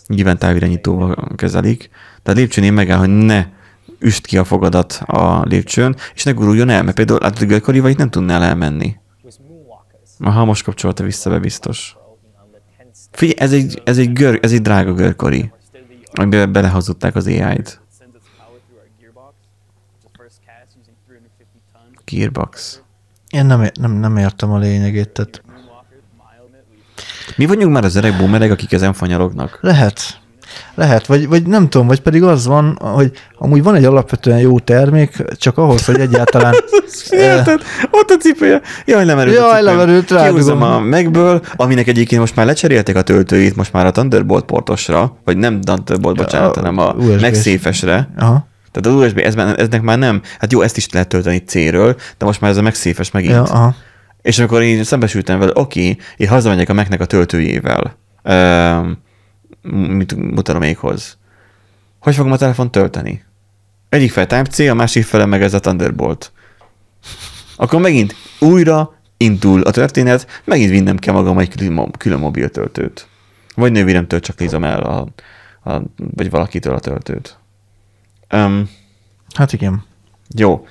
Nyilván távirányítóval kezelik. De a lépcsőnél megáll, hogy ne üst ki a fogadat a lépcsőn, és ne guruljon el, mert például görkorival itt nem tudnál elmenni. Aha, most kapcsolta vissza be biztos. Figyelj, ez egy, ez egy, gör, ez egy drága görkori, amiben belehazudták az AI-t. Gearbox. Én nem, nem, nem értem a lényegét, tehát Mi vagyunk már az öreg boomerek, akik ezen fanyarognak? lehet. Lehet, vagy, vagy nem tudom, vagy pedig az van, hogy amúgy van egy alapvetően jó termék, csak ahhoz, hogy egyáltalán... Érted? Ott a cipője. Jaj, lemerült Jaj, a cipőm. lemerült, rádugom. Kihúzom a megből, aminek egyébként most már lecserélték a töltőit, most már a Thunderbolt portosra, vagy nem Thunderbolt, bocsánat, hanem a. MagSafe-esre. Aha. Tehát az USB, ez, eznek már nem, hát jó, ezt is lehet tölteni C-ről, de most már ez a MagSafe-es megint. Ja, aha. És amikor én szembesültem vele, oké, én hazamegyek a Mac-nek a töltőjével, mit mutatom méghoz. Hogy fogom a telefon tölteni? Egyik fel Type-C, a másik fele meg ez a Thunderbolt. Akkor megint újra indul a történet, megint vinnem kell magam egy külön, külön mobiltöltőt. Vagy nővéremtől csak nézem el, a, a, vagy valakitől a töltőt. Um, Hát igen. jó.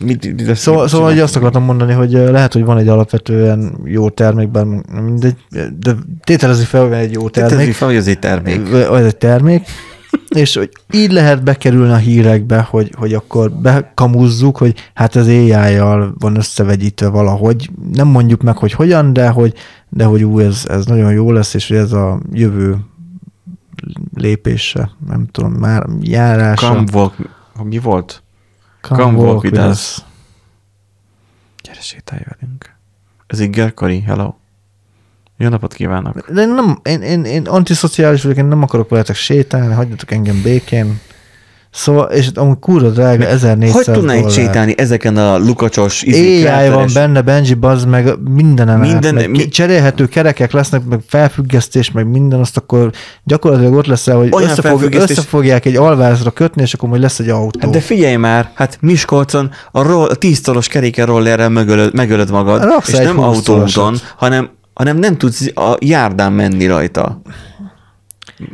Mit, mit, mit Szóval, szóval hogy azt akartam mondani, hogy lehet, hogy van egy alapvetően jó termék, bár mindegy, de tételezzük fel, hogy egy jó Termék. termék, fel, hogy ez egy termék. vagy egy termék, és hogy így lehet bekerülni a hírekbe, hogy, hogy akkor bekamúzzuk, hogy hát az AI-jal van összevegyítve valahogy. Nem mondjuk meg, hogy hogyan, de hogy, de hogy ú, ez, ez nagyon jó lesz, és hogy ez a jövő lépése, nem tudom, már járása. Come mi volt? Come come walk walk with us. us. Gyere, sétálj velünk. Ez így Gerkari, hello. Jó napot kívánok. De én nem, én, én, én antiszociális vagyok, én nem akarok veletek sétálni, hagyjatok engem békén. Szóval, és amúgy kurva drága, 1400 Hogy tudnál itt sétálni ezeken a lukacsos, AI van benne, Benji, bazd meg, mindenen Minden- minden, meg mi- cserélhető kerekek lesznek, meg felfüggesztés, meg minden, azt akkor gyakorlatilag ott lesz, hogy Olyan összefog, felfüggesztés- összefogják egy alvázra kötni, és akkor majd lesz egy autó. Hát de figyelj már, hát Miskolcon a, roll, a tíztolos keréken rollerrel megölöd, megölöd magad, Raksz és nem 20 autóúton, hanem, hanem nem tudsz a járdán menni rajta.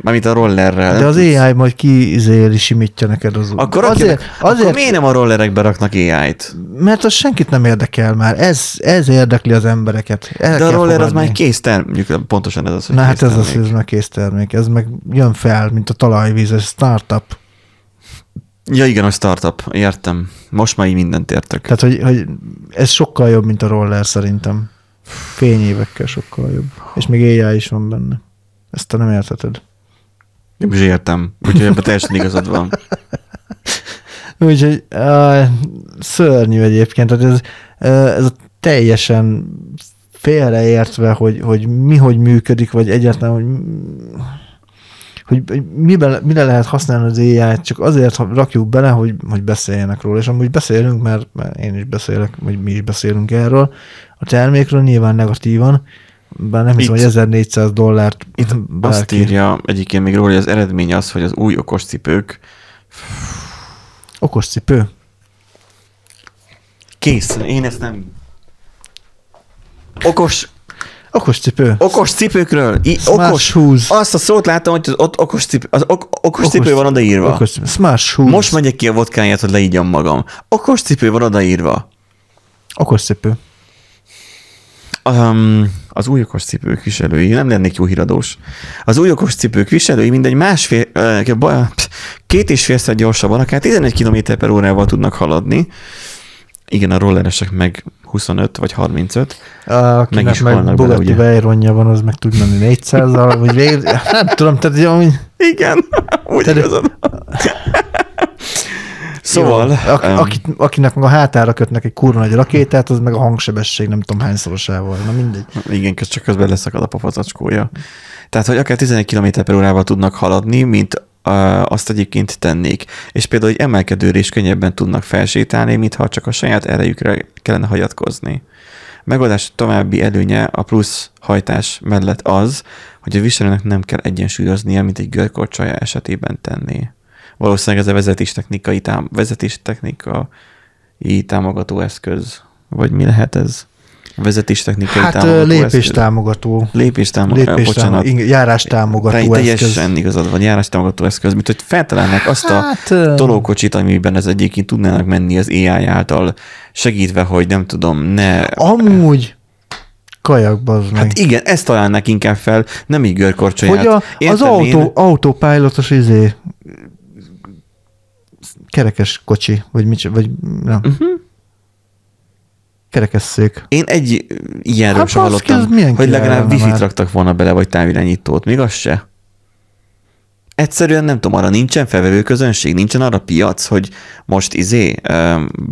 Mármint a rollerrel. de az. AI majd ki izéli, simítja neked az Akkor, azért, azért, azért, akkor miért nem a rollerekbe raknak AI-t? mert az senkit nem érdekel már. Ez, ez érdekli az embereket. El De a roller az fogadni. már egy kész termék, pontosan ez az, hogy Na hát ez az, termék. ez meg kész termék. Ez meg jön fel, mint a talajvíz, ez startup. Ja igen, a startup, értem. Most már így mindent értek. Tehát, hogy, hogy ez sokkal jobb, mint a roller szerintem. Fényévekkel sokkal jobb. És még AI is van benne. Ezt te nem érteted. Nem is értem, úgyhogy ebben teljesen igazad van. Úgyhogy uh, szörnyű egyébként. Tehát ez, uh, ez a teljesen félreértve, hogy, hogy mi hogy működik, vagy egyáltalán, hogy hogy miben, mire lehet használni az ai csak azért rakjuk bele, hogy, hogy beszéljenek róla, és amúgy beszélünk, mert, mert én is beszélek, vagy mi is beszélünk erről, a termékről nyilván negatívan, bár nem hiszem, Itt- hogy 1400 dollárt Itt azt bárki. írja egyébként még róla, hogy az eredmény az, hogy az új okos cipők Okos cipő. kész. Én ezt nem... Okos, Okos cipő. okos cipőkről, i, Smash okos, shoes. azt a szót láttam, hogy az ott okos, cipő, az ok, okos, Okos- cipő van odaírva. Okos cipő. Smash shoes. Most megyek ki a vodkáját, hogy leígyam magam. Okos cipő van odaírva. Okos cipő. Um, az új okos cipők viselői, nem lennék jó híradós. Az új okos cipők viselői mindegy másfél, két és félszer gyorsabban, akár 11 km per órával tudnak haladni. Igen, a rolleresek meg 25 vagy 35. Akinek Meg is meg, Bugatti? Veyronja van, az meg tud menni 400-al, vagy végül, nem tudom, tehát hogy Igen, úgy Tehát- igazad. Szóval, Jó, ak- um, akit, akinek meg a hátára kötnek egy kurva nagy rakétát, az meg a hangsebesség nem tudom hányszorosával. Na mindegy. Igen, csak közben leszakad a pafazacskója. Tehát, hogy akár 11 km per órával tudnak haladni, mint azt egyébként tennék. És például egy emelkedőre is könnyebben tudnak felsétálni, mintha csak a saját erejükre kellene hagyatkozni. Megoldás további előnye a plusz hajtás mellett az, hogy a viselőnek nem kell egyensúlyoznia, mint egy görkorcsolya esetében tenné. Valószínűleg ez a vezetéstechnikai tám- vezetéstechnikai támogató eszköz. Vagy mi lehet ez? Vezetéstechnikai Hát ö, támogató eszköz. lépéstámogató. Lépéstámogató, Lépés bocsánat. támogató, járás támogató Te- eszköz. Teljesen igazad van, járástámogató eszköz, mint hogy feltalálnák azt a Hát, ö, tolókocsit, amiben ez egyébként tudnának menni az AI által, segítve, hogy nem tudom, ne... Amúgy kajak, bazd meg. Hát igen, ezt találnák inkább fel, nem így görkorcsolyát. hogy a, az autó, én? autópilotos izé kerekes kocsi, vagy mit, vagy nem. Mhm. Uh-huh. Kerekesszék. Én egy ilyenről Hát sem hallottam, hogy legalább már. raktak volna bele, vagy távirányítót. Még az se. Egyszerűen nem tudom, arra nincsen felvevő közönség, nincsen arra piac, hogy most izé,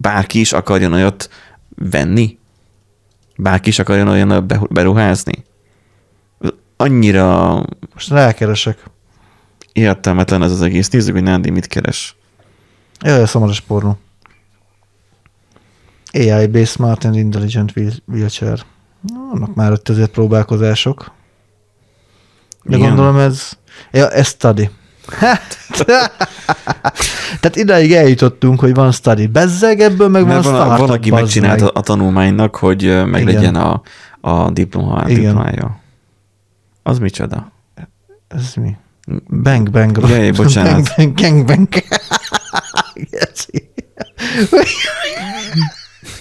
bárki is akarjon olyat venni? Bárki is akarjon olyan beruházni? Annyira Most rákeresek. értelmetlen ez az egész. Nézzük, hogy Nándi mit keres. Jaj, a szamaras pornó. AI-based smart and intelligent wheel- wheelchair. Na, Vannak már ott azért próbálkozások. De Igen. gondolom ez... Ja, ez study. Hát, Tehát idáig eljutottunk, hogy van study. Bezzeg ebből, meg van Mert van, startup. valaki bazd megcsinálta meg. a tanulmánynak, hogy meglegyen a, a diploma, Igen. diplomája. Az micsoda? Ez mi? Bang, bang. Jaj, bocsánat. Bang, bang, bang, bang. Geci.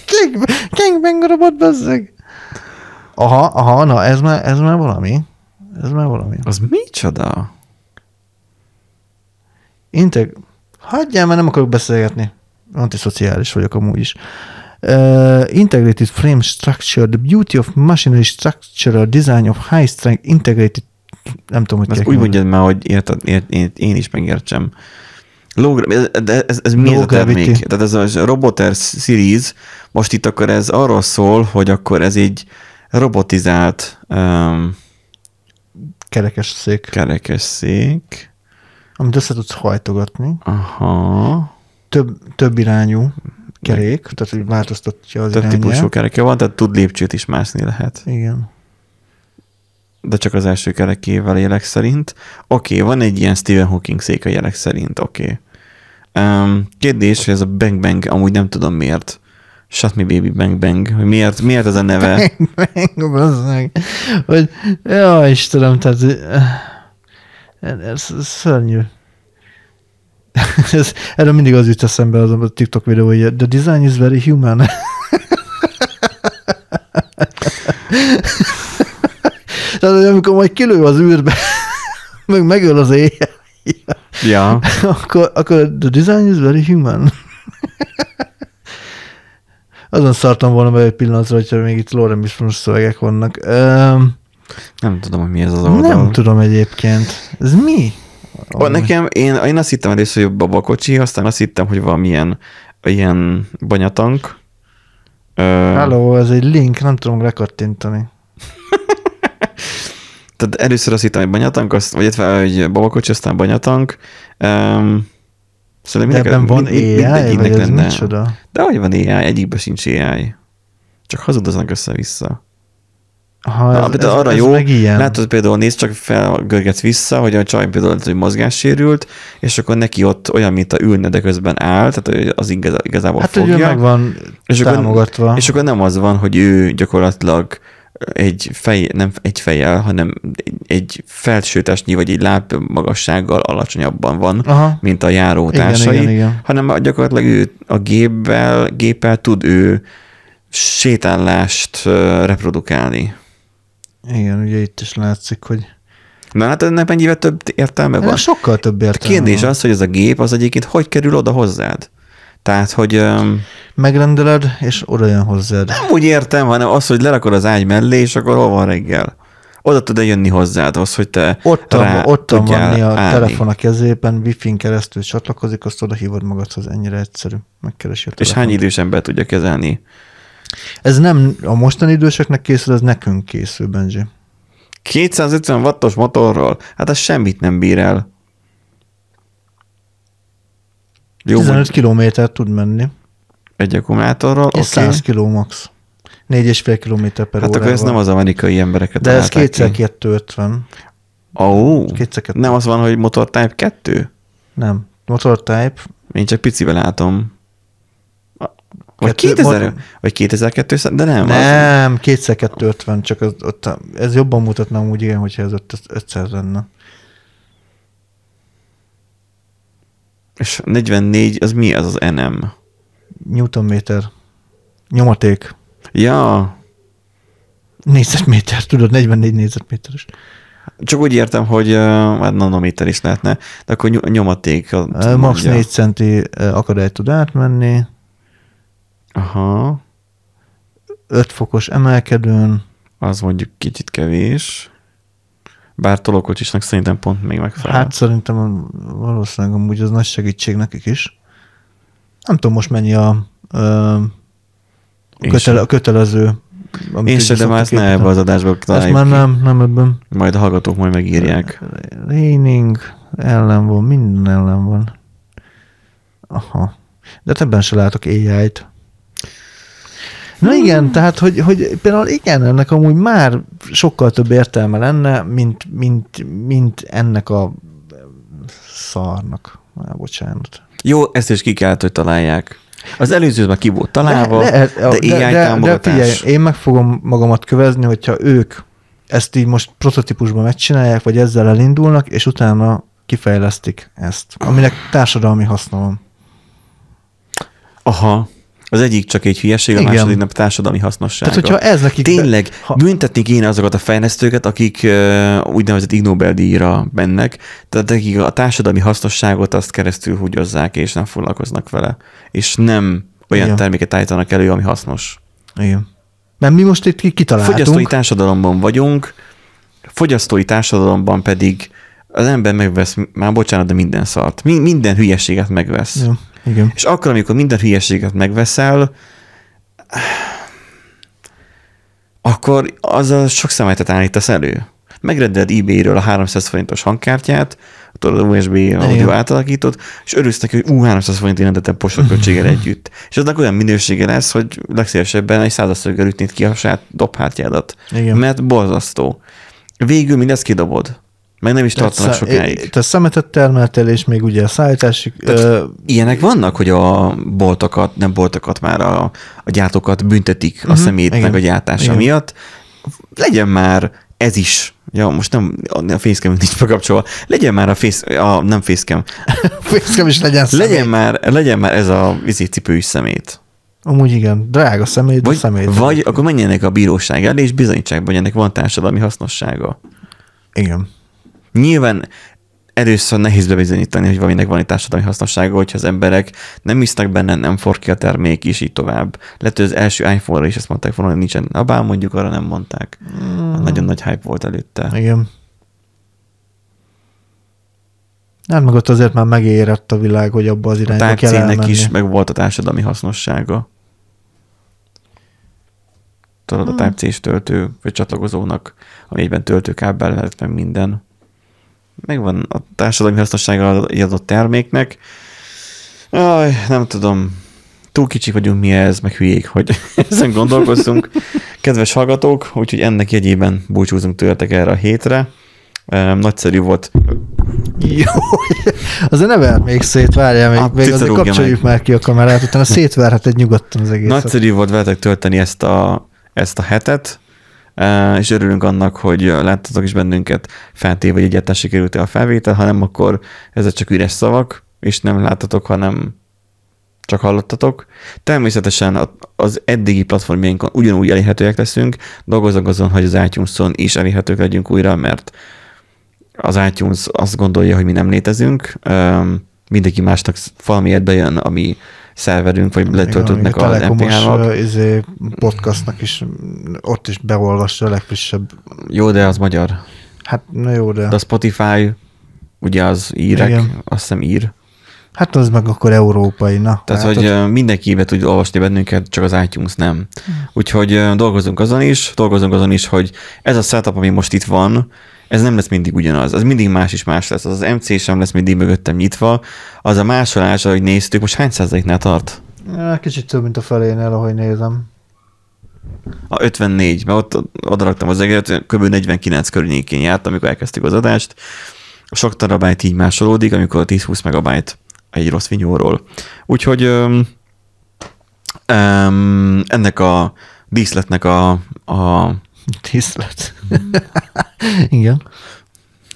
Gang, gang, bang robot, bezzeg. Aha, aha, na ez már, ez már valami. Ez már valami. Az micsoda? Integ... Hagyjál, mert nem akarok beszélgetni. Antiszociális vagyok amúgy is. Uh, integrated frame structure, the beauty of machinery structural design of high strength integrated nem tudom, hogy Ezt úgy mondjad már, hogy érted, ért, én, én is megértsem. Low, de ez, ez mi ez Low a termék? gravity. Tehát ez a Roboter series, most itt akkor ez arról szól, hogy akkor ez egy robotizált um, Kerekes szék, kerekesszék. amit össze tudsz hajtogatni. Aha. Több, több irányú kerék, tehát hogy változtatja az Több típusú kereke van, tehát tud lépcsőt is mászni lehet. Igen. De csak az első kerekével jelek szerint. Oké, okay, van egy ilyen Stephen Hawking szék a jelek szerint, oké. Okay. Um, kérdés, hogy ez a Bang Bang, amúgy nem tudom miért. Shut me baby Bang Bang. Hogy miért, miért ez a neve? Bazd meg. Hogy, ja, Istenem, tehát eh, ez, ez szörnyű. ez, erről mindig az jut eszembe az a TikTok videó, hogy the design is very human. Tehát, amikor majd kilő az űrbe, meg megöl az éjjel, ja. akkor, akkor the design is very human. Azon szartam volna be egy pillanatra, hogyha még itt Lorem Bisponus szövegek vannak. Um, Nem tudom, hogy mi ez az oldal. nem tudom egyébként. Ez mi? Ó, nekem, én, én azt hittem először, hogy babakocsi, aztán azt hittem, hogy valamilyen ilyen banyatank. Hello, ez egy link, nem tudom rekattintani. Tehát először azt hittem, hogy banyatank, azt, vagy hogy babakocsi, aztán banyatank. Um, De ebben van AI, vagy ez micsoda? De hogy van AI, egyikben sincs AI. Csak hazudoznak össze-vissza. Ha Na, ez, ez, arra ez jó, meg ilyen. látod például, nézd csak fel, görgetsz vissza, hogy a csaj például hogy mozgássérült, és akkor neki ott olyan, mint a ülne, de közben áll, tehát az igaz, igazából hát, fogja. meg van és akkor, támogatva. és akkor nem az van, hogy ő gyakorlatilag egy fej, nem egy fejjel, hanem egy, egy felsőtestnyi vagy egy láb magassággal alacsonyabban van, Aha. mint a járó Igen, igen, igen. hanem gyakorlatilag ő a géppel, géppel tud ő sétállást reprodukálni. Igen, ugye itt is látszik, hogy Na hát ennek mennyivel több értelme van? ennek sokkal több A értelme kérdés van. az, hogy ez a gép az egyébként hogy kerül oda hozzád? Tehát, hogy Megrendeled, és oda jön hozzád. nem úgy értem, hanem az, hogy lerakod az ágy mellé, és akkor hol van reggel? Oda tud-e jönni hozzád, az, hogy te Ottan, rá tudjál van a állni. telefon a kezében, wifi-n keresztül csatlakozik, azt oda hívod magadhoz, ennyire egyszerű. Megkeresi a És telefont. hány idős ember tudja kezelni? Ez nem a mostani időseknek készül, ez nekünk készül, Benji. 250 wattos motorról? Hát az semmit nem bír el. Jó, 15 15 kilométer tud menni, egy akkumulátorról, és oké. 100 kiló max. 4,5 kilométer per Hát akkor órával. ez nem az amerikai embereket De ez találták ki. 2 250 Ó, oh, Kétszer kettő. nem az van, hogy motor Type 2? Nem. Motor type. Én csak picivel látom. Vagy, Kettő- 2000, motor- vagy 2200, de nem. Az, Nem, 2 250 csak az, ott, ez jobban mutatna úgy, igen, hogyha ez ott 500 lenne. És 44, az mi az az NM? Newtonméter. Nyomaték. Ja, Négyzetméter, tudod, 44 négyzetméteres. csak úgy értem, hogy uh, hát nanométer is lehetne, de akkor ny- nyomaték. a- Max mondja. 4 centi ö, akadályt tud átmenni, Aha, 5 fokos emelkedőn, az mondjuk kicsit kevés. Bár tolókocsisnak szerintem pont még megfelel. hát szerintem valószínűleg amúgy az nagy segítség nekik is. Nem tudom most mennyi a, ö, kötele, a kötelező. amit Én se, de már ezt ne ebbe az adásba Ezt találjuk már ki. nem, nem ebben. Majd a hallgatók majd megírják. Raining ellen van, minden ellen van. Aha. De ebben se látok AI-t. Na igen, tehát, hogy, hogy például igen, ennek amúgy már sokkal több értelme lenne, mint, mint, mint ennek a szarnak. Á, bocsánat. Jó, ezt is ki kellett, hogy találják. Az előző már ki volt találva, de, lehet, de, de AI támogatás. figyelj, én meg fogom magamat kövezni, hogyha ők ezt így most prototípusban megcsinálják, vagy ezzel elindulnak, és utána kifejlesztik ezt, aminek társadalmi haszna van. Aha. Az egyik csak egy hülyeség, a Igen. második nem társadalmi hasznossága. Tehát, hogyha ez nekik... Tényleg, Ha- ha... büntetni kéne azokat a fejlesztőket, akik uh, úgynevezett Ig Nobel-díjra mennek, tehát akik a társadalmi hasznosságot azt keresztül húgyozzák, és nem foglalkoznak vele. És nem olyan Igen. terméket állítanak elő, ami hasznos. Igen. Mert mi most itt ki- kitaláltunk. Fogyasztói társadalomban vagyunk, fogyasztói társadalomban pedig az ember megvesz, már bocsánat, de minden szart. Mi, minden hülyeséget megvesz. Ja, igen. És akkor, amikor minden hülyeséget megveszel, akkor azzal sok szemetet állítasz elő. Megrendeled eBay-ről a 300 forintos hangkártyát, tudod, a USB audio átalakított, és örülsz neki, hogy ú, 300 forint rendeltem postaköltséggel együtt. És aznak olyan minősége lesz, hogy legszívesebben egy százaszöggel ütnéd ki a saját dobhártyádat. Igen. Mert borzasztó. Végül mindezt kidobod. Meg nem is tartanak Tehát sokáig. Te szemetet termeltél, és még ugye a szállítási... Ö, Ilyenek vannak, hogy a boltokat, nem boltokat már, a, a gyártókat büntetik uh-huh, a Mhm, szemét igen, meg a gyártása igen. miatt. Legyen már ez is, ja, most nem, a facecam nincs bekapcsolva, legyen már a, face, a nem facecam, fészkem is legyen szemét. legyen már, legyen már ez a vízi cipős szemét. Amúgy igen, drága szemét, Vagy, szemét. vagy akkor menjenek a bíróság elé, és bizonyítsák, hogy ennek van társadalmi hasznossága. Igen. Nyilván először nehéz bebizonyítani, hogy valaminek van egy társadalmi hasznossága, hogyha az emberek nem hisznek benne, nem for ki a termék, és így tovább. Lehet, hogy az első iPhone-ra is ezt mondták volna, hogy nincsen. A bár mondjuk arra nem mondták. Mm. Nagyon nagy hype volt előtte. Igen. Hát meg ott azért már megérett a világ, hogy abba az A irányba kell Type-C-nek elmenni. is meg volt a társadalmi hasznossága. Tudod, Hmm. a Type-C-s töltő, vagy csatlakozónak, ami egyben töltőkábel lehet meg minden. Megvan a társadalmi hasznossága adott terméknek. Aj, nem tudom. Túl kicsik vagyunk mi ez, meg hülyék, hogy ezen gondolkozzunk. Kedves hallgatók, úgyhogy ennek jegyében búcsúzunk tőletek erre a hétre. Nagyszerű volt. Jó, azért ne verd még szét, várjál még, Ah, még azért kapcsoljuk meg. már ki a kamerát, utána szétverheted nyugodtan az egészet. Nagyszerű volt veletek tölteni ezt a, ezt a hetet, és örülünk annak, hogy láttatok is bennünket. Feltéve, hogy egyáltalán sikerült a felvétel, hanem akkor ezek csak üres szavak, és nem láttatok, hanem csak hallottatok. Természetesen az eddigi platformjainkon ugyanúgy elérhetőek leszünk, dolgozunk azon, hogy az iTunes-on is elérhetők legyünk újra, mert az iTunes azt gondolja, hogy mi nem létezünk, mindenki másnak valamiért bejön, ami szerverünk, vagy letöltöttnek a MP3-ak. ö, izé, podcastnak is, ott is beolvassa a legfrissebb. Jó, de az magyar. Hát, na jó, de... De a Spotify, ugye az írek, Igen. azt hiszem ír. Hát az meg akkor európai, na. Tehát, látod? hogy ö, mindenki be tud olvasni bennünket, csak az iTunes nem. Úgyhogy ö, dolgozunk azon is, dolgozunk azon is, hogy ez a setup, ami most itt van, ez nem lesz mindig ugyanaz. Ez mindig más is más lesz. Az az MC sem lesz mindig mögöttem nyitva. Az a másolás, ahogy néztük, most hány százaléknál tart? Kicsit több, mint a felénél, ahogy nézem. A 54, mert ott oda raktam az egeret, kb. 49 környékén járt, amikor elkezdtük az adást. A sok terabájt így másolódik, amikor 10-20 megabájt egy rossz vinyóról. Úgyhogy öm, öm, ennek a díszletnek a, a Tisztlet. Igen.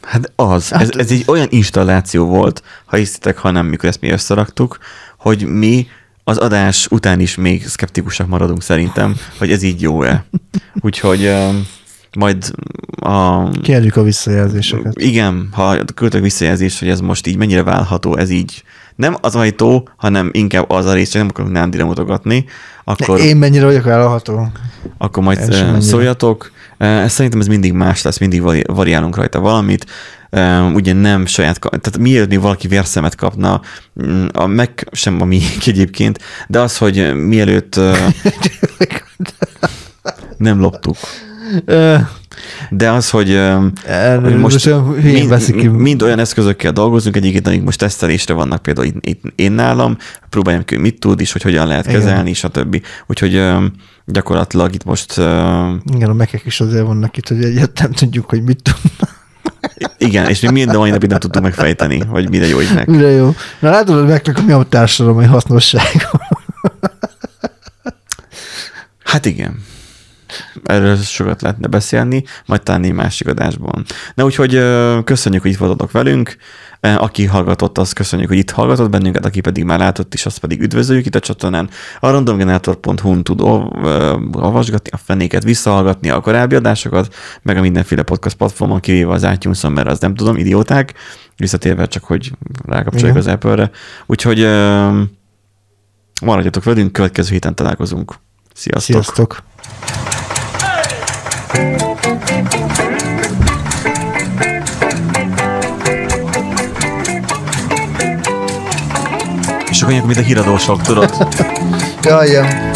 Hát az. Hát- Ez, ez egy olyan installáció volt, ha hiszitek, ha nem, mikor ezt mi összeraktuk, hogy mi az adás után is még szkeptikusak maradunk szerintem, hogy ez így jó-e. Úgyhogy öm, majd a... Kérjük a visszajelzéseket. Igen, ha küldök visszajelzést, hogy ez most így mennyire válható, ez így nem az ajtó, hanem inkább az a rész, csak nem akarok Nándira mutogatni, akkor, Én mennyire vagyok vállalható? akkor majd eh, mennyire. szóljatok. Eh, Ez szerintem ez mindig más lesz, mindig vari- variálunk rajta valamit. Eh, Ugye nem saját, tehát mielőtt még valaki vérszemet kapna, mm, a meg sem a mi egyébként, de az, hogy mielőtt eh, nem loptuk. De az, hogy, el- hogy most mind, veszik ki. mind olyan eszközökkel dolgozunk, egyébként, amik most tesztelésre vannak, például itt, itt én nálam, próbáljam ki, hogy mit tud, és hogy hogyan lehet Igen. kezelni, stb. Úgyhogy ö, gyakorlatilag itt most Igen, a mekek is azért vannak itt, hogy egyet nem tudjuk, hogy mit tudnak. igen, és mi minden mai napig nem tudtuk megfejteni, hogy mire jó meg. Mire jó. Na látod, hogy meknek mi a társadalmi hasznossága. Hát igen. Erről sokat lehetne beszélni, majd talán egy másik adásban. Na úgyhogy köszönjük, hogy itt voltatok velünk. Aki hallgatott, az köszönjük, hogy itt hallgatott bennünket, aki pedig már látott is, azt pedig üdvözöljük itt a csatornán. A randomgenerator.hu-n tud olvasgatni a fenéket, visszahallgatni a korábbi adásokat, meg a mindenféle podcast platformon, kivéve az itunes mert az nem tudom, idióták, visszatérve csak, hogy rákapcsoljuk Igen. az Apple-re. Úgyhogy maradjatok velünk, következő héten találkozunk. Sziasztok! Sziasztok! És akkor ilyenkor, mint a híradósok, tudod? Ja, igen.